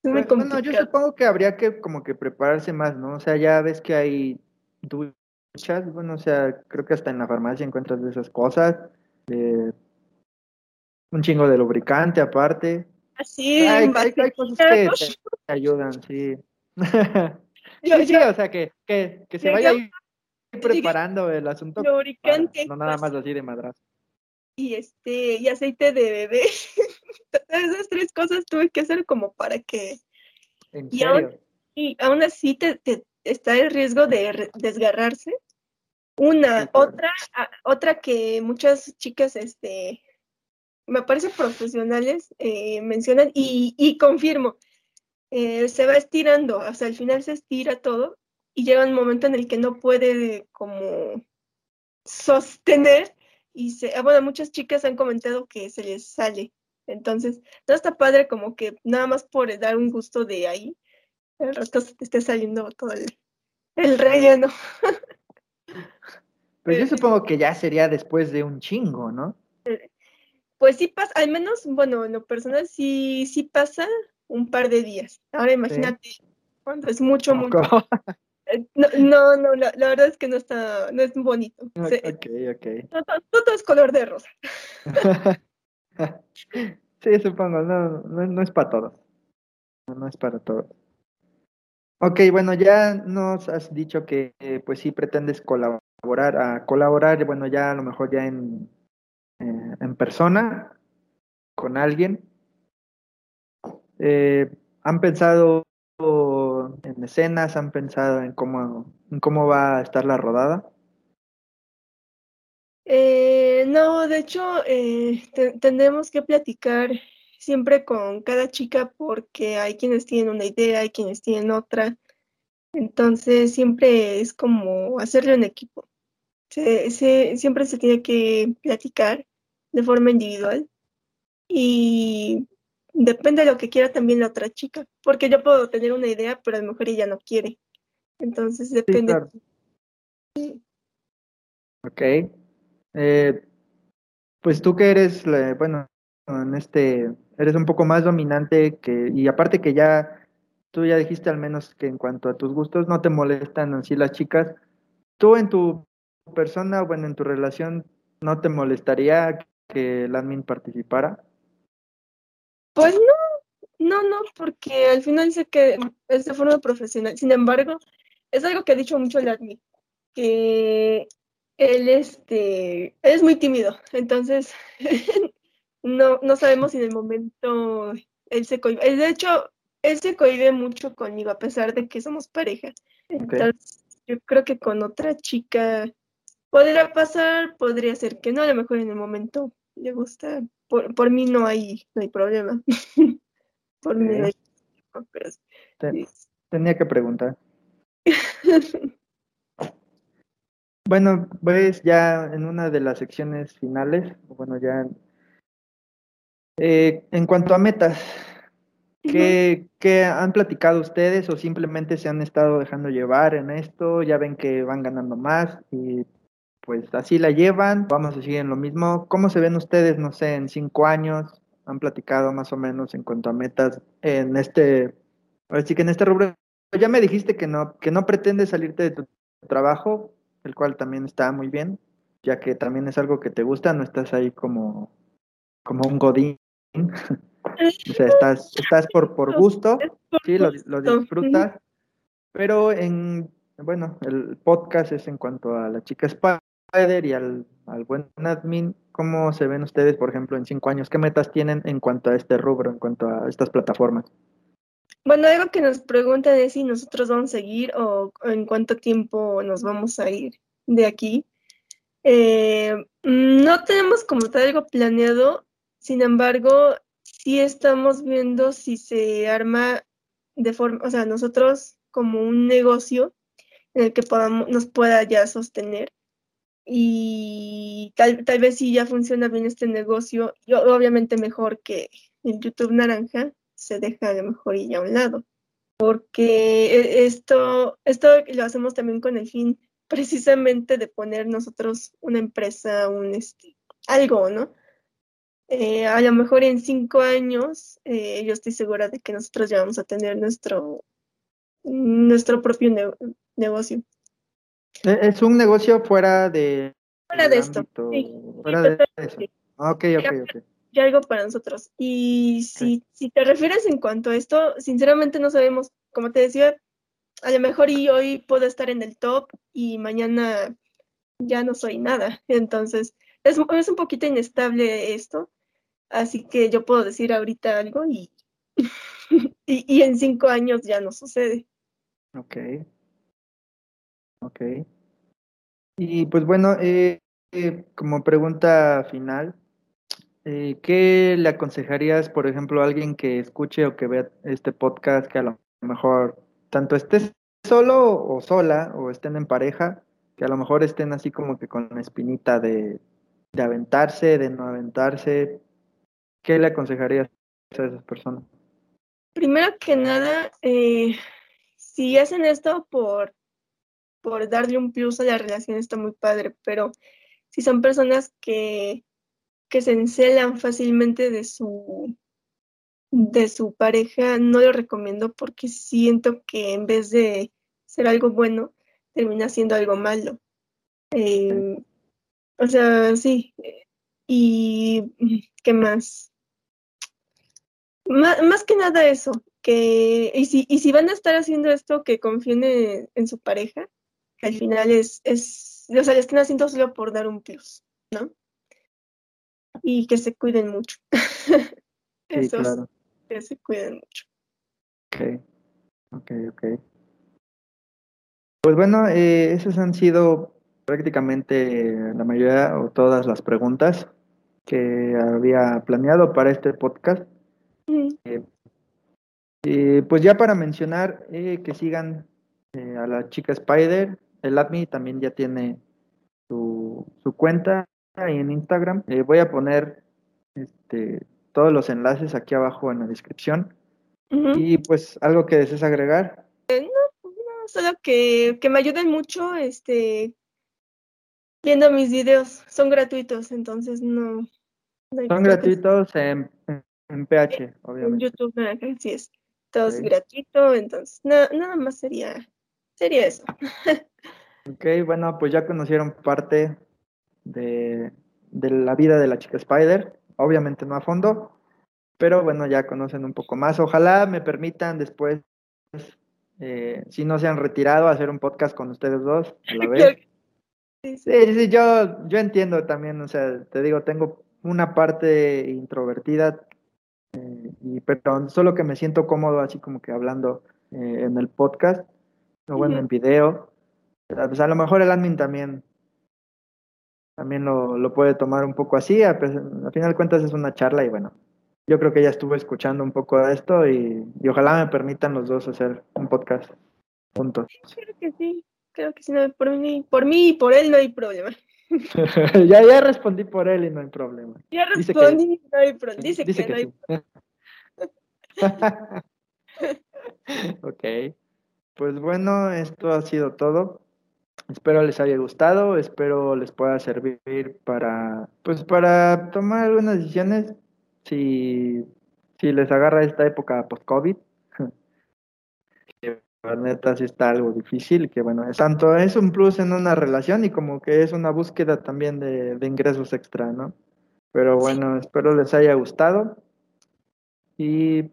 Es muy Pues, Bueno, yo complicado. supongo que habría que como que prepararse más, ¿no? O sea, ya ves que hay duchas, bueno, o sea, creo que hasta en la farmacia encuentras de esas cosas, de un chingo de lubricante aparte. Así, Hay, hay- hay cosas que te, te ayudan, sí. Yo- Sí, sí, yo- o sea, que, que, que se vaya yo- ahí preparando el asunto, para- lubricante no nada pues, más así de madrazo. y este y aceite de bebé. Esas tres cosas tuve que hacer como para que En Y aún- serio. y aún así te, te- está el riesgo de desgarrarse. Una, Sí, claro. otra, a- otra que muchas chicas, este, me parece profesionales, eh, mencionan y, y confirmo, eh, se va estirando, sea, al final se estira todo y llega un momento en el que no puede como sostener y se, ah, bueno, muchas chicas han comentado que se les sale. Entonces, no está padre como que nada más por dar un gusto de ahí, el rato se te esté saliendo todo el, el relleno. Pero yo supongo que ya sería después de un chingo, ¿no? Pues sí pasa, al menos, bueno, en lo personal sí, sí pasa un par de días. Ahora imagínate cuando es mucho, mucho. Eh, No, no, no, la, la verdad es que no está, no es bonito. Se- Ok, ok. no, no- no todo es color de rosa. Sí, supongo, no, no, no es para todos. No, no es para todos. Ok, bueno, ya nos has dicho que eh, pues sí pretendes colaborar, a colaborar, bueno, ya a lo mejor ya en, eh, en persona con alguien. Eh, ¿han pensado en escenas? ¿Han pensado en cómo, en cómo va a estar la rodada? Eh, no, de hecho, eh, te- tendremos que platicar siempre con cada chica porque hay quienes tienen una idea, hay quienes tienen otra. Entonces, siempre es como hacerlo en equipo. Se- se- siempre se tiene que platicar de forma individual y depende de lo que quiera también la otra chica, porque yo puedo tener una idea, pero a lo mejor ella no quiere. Entonces, Sí, depende. claro. Ok. Eh, pues tú que eres, la- bueno, en este, eres un poco más dominante que, y aparte que ya, tú ya dijiste al menos que en cuanto a tus gustos no te molestan así las chicas. ¿Tú en tu persona, bueno, en tu relación, no te molestaría que el admin participara? Pues no, no, no, porque al final sé que es de forma profesional. Sin embargo, es algo que ha dicho mucho el admin, que él este, él es muy tímido, entonces no, no sabemos si en el momento él se cohibe. De hecho, él se cohibe mucho conmigo, a pesar de que somos pareja. Entonces, yo creo que con otra chica podría pasar, podría ser que no, a lo mejor en el momento le gusta. Por, por mí no hay, no hay problema. por mí no hay problema, pero sí. tenía que preguntar. Bueno, pues ya en una de las secciones finales, bueno, ya eh, en cuanto a metas, ¿qué, qué han platicado ustedes o simplemente se han estado dejando llevar en esto? Ya ven que van ganando más y pues así la llevan, vamos a seguir en lo mismo. ¿Cómo se ven ustedes, no sé, en cinco años? ¿Han platicado más o menos en cuanto a metas en este, así que en este rubro? Ya me dijiste que no, que no pretendes salirte de tu trabajo, el cual también está muy bien, ya que también es algo que te gusta, no estás ahí como, como un godín. O sea, estás, estás por, por gusto, sí, lo, lo disfrutas, pero en, bueno, el podcast es en cuanto a la chica Spider y al, al buen admin, ¿cómo se ven ustedes, por ejemplo, en cinco años? ¿Qué metas tienen en cuanto a este rubro, en cuanto a estas plataformas? Bueno, algo que nos preguntan es si nosotros vamos a seguir o en cuánto tiempo nos vamos a ir de aquí. Eh, no tenemos como tal algo planeado, sin embargo, sí estamos viendo si se arma de forma, o sea, nosotros como un negocio en el que podamos, nos pueda ya sostener. Y tal, tal vez si ya funciona bien este negocio, obviamente mejor que el YouTube Naranja, se deja a lo mejor y a un lado. Porque e- esto, esto lo hacemos también con el fin precisamente de poner nosotros una empresa, un este, algo, ¿no? Eh, a lo mejor en cinco años, eh, yo estoy segura de que nosotros ya vamos a tener nuestro, nuestro propio ne- negocio. Eh, Es un negocio fuera de... Fuera de esto, ámbito- sí, fuera sí, de eso. Ah, Ok, ok, ok. ya algo para nosotros. Y si, si te refieres en cuanto a esto, sinceramente no sabemos, como te decía, a lo mejor y hoy puedo estar en el top y mañana ya no soy nada. Entonces, es, es un poquito inestable esto, así que yo puedo decir ahorita algo y, y, y en cinco años ya no sucede. Ok. Ok. Y pues bueno, eh, eh, como pregunta final, eh, ¿qué le aconsejarías, por ejemplo, a alguien que escuche o que vea este podcast, que a lo mejor tanto estés solo o sola, o estén en pareja, que a lo mejor estén así como que con la espinita de, de aventarse, de no aventarse? ¿Qué le aconsejarías a esas personas? Primero que nada, eh, si hacen esto por, por darle un plus a la relación, está muy padre, pero si son personas que, que se encelan fácilmente de su, de su pareja, no lo recomiendo porque siento que en vez de ser algo bueno, termina siendo algo malo. Eh, o sea, sí. ¿Y qué más? Má- Más, que nada eso, que y si, y si van a estar haciendo esto, que confíen en, su pareja, al final es, es, o sea, le están haciendo solo por dar un plus, ¿no? Y que se cuiden mucho. Sí, Eso, claro. que se cuiden mucho. Ok, ok, ok. Pues bueno, eh, esas han sido prácticamente la mayoría o todas las preguntas que había planeado para este podcast. Mm, Eh, pues ya para mencionar eh, que sigan eh, a la chica Spider, el admin también ya tiene su, su cuenta ahí en Instagram. Eh, voy a poner este, todos los enlaces aquí abajo en la descripción. Y pues algo que desees agregar. No, solo que, que me ayuden mucho este, viendo mis videos. Son gratuitos, entonces no. no Son gratuitos en, en PH, En obviamente. YouTube, naranja, así es. Todo es gratuito, entonces na- nada más sería, sería eso. Ok, bueno, pues ya conocieron parte de, de la vida de la chica Spider. Obviamente no a fondo, pero bueno, ya conocen un poco más. Ojalá me permitan después, eh, si no se han retirado, hacer un podcast con ustedes dos a la vez. Sí, sí. Yo, yo entiendo también, o sea, te digo, tengo una parte introvertida, eh, y, pero solo que me siento cómodo así como que hablando eh, en el podcast, o bueno, en video. Pues a lo mejor el admin también también lo, lo puede tomar un poco así. A, pes- a final de cuentas es una charla y bueno, yo creo que ella estuvo escuchando un poco de esto y, y ojalá me permitan los dos hacer un podcast juntos. Creo que sí, creo que sí, no, por mí, por mí y por él no hay problema. ya, ya respondí por él y no hay problema. Ya respondí, no hay problema. Dice, que, no hay sí. ok. Pues bueno, esto ha sido todo. Espero les haya gustado, espero les pueda servir para, pues para tomar algunas decisiones si, si les agarra esta época post-COVID. Que la neta sí está algo difícil, que bueno, es tanto es un plus en una relación y como que es una búsqueda también de, de ingresos extra, ¿no? Pero bueno, espero les haya gustado. Y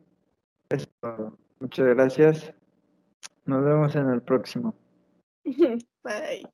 eso. Muchas gracias. Nos vemos en el próximo. Bye.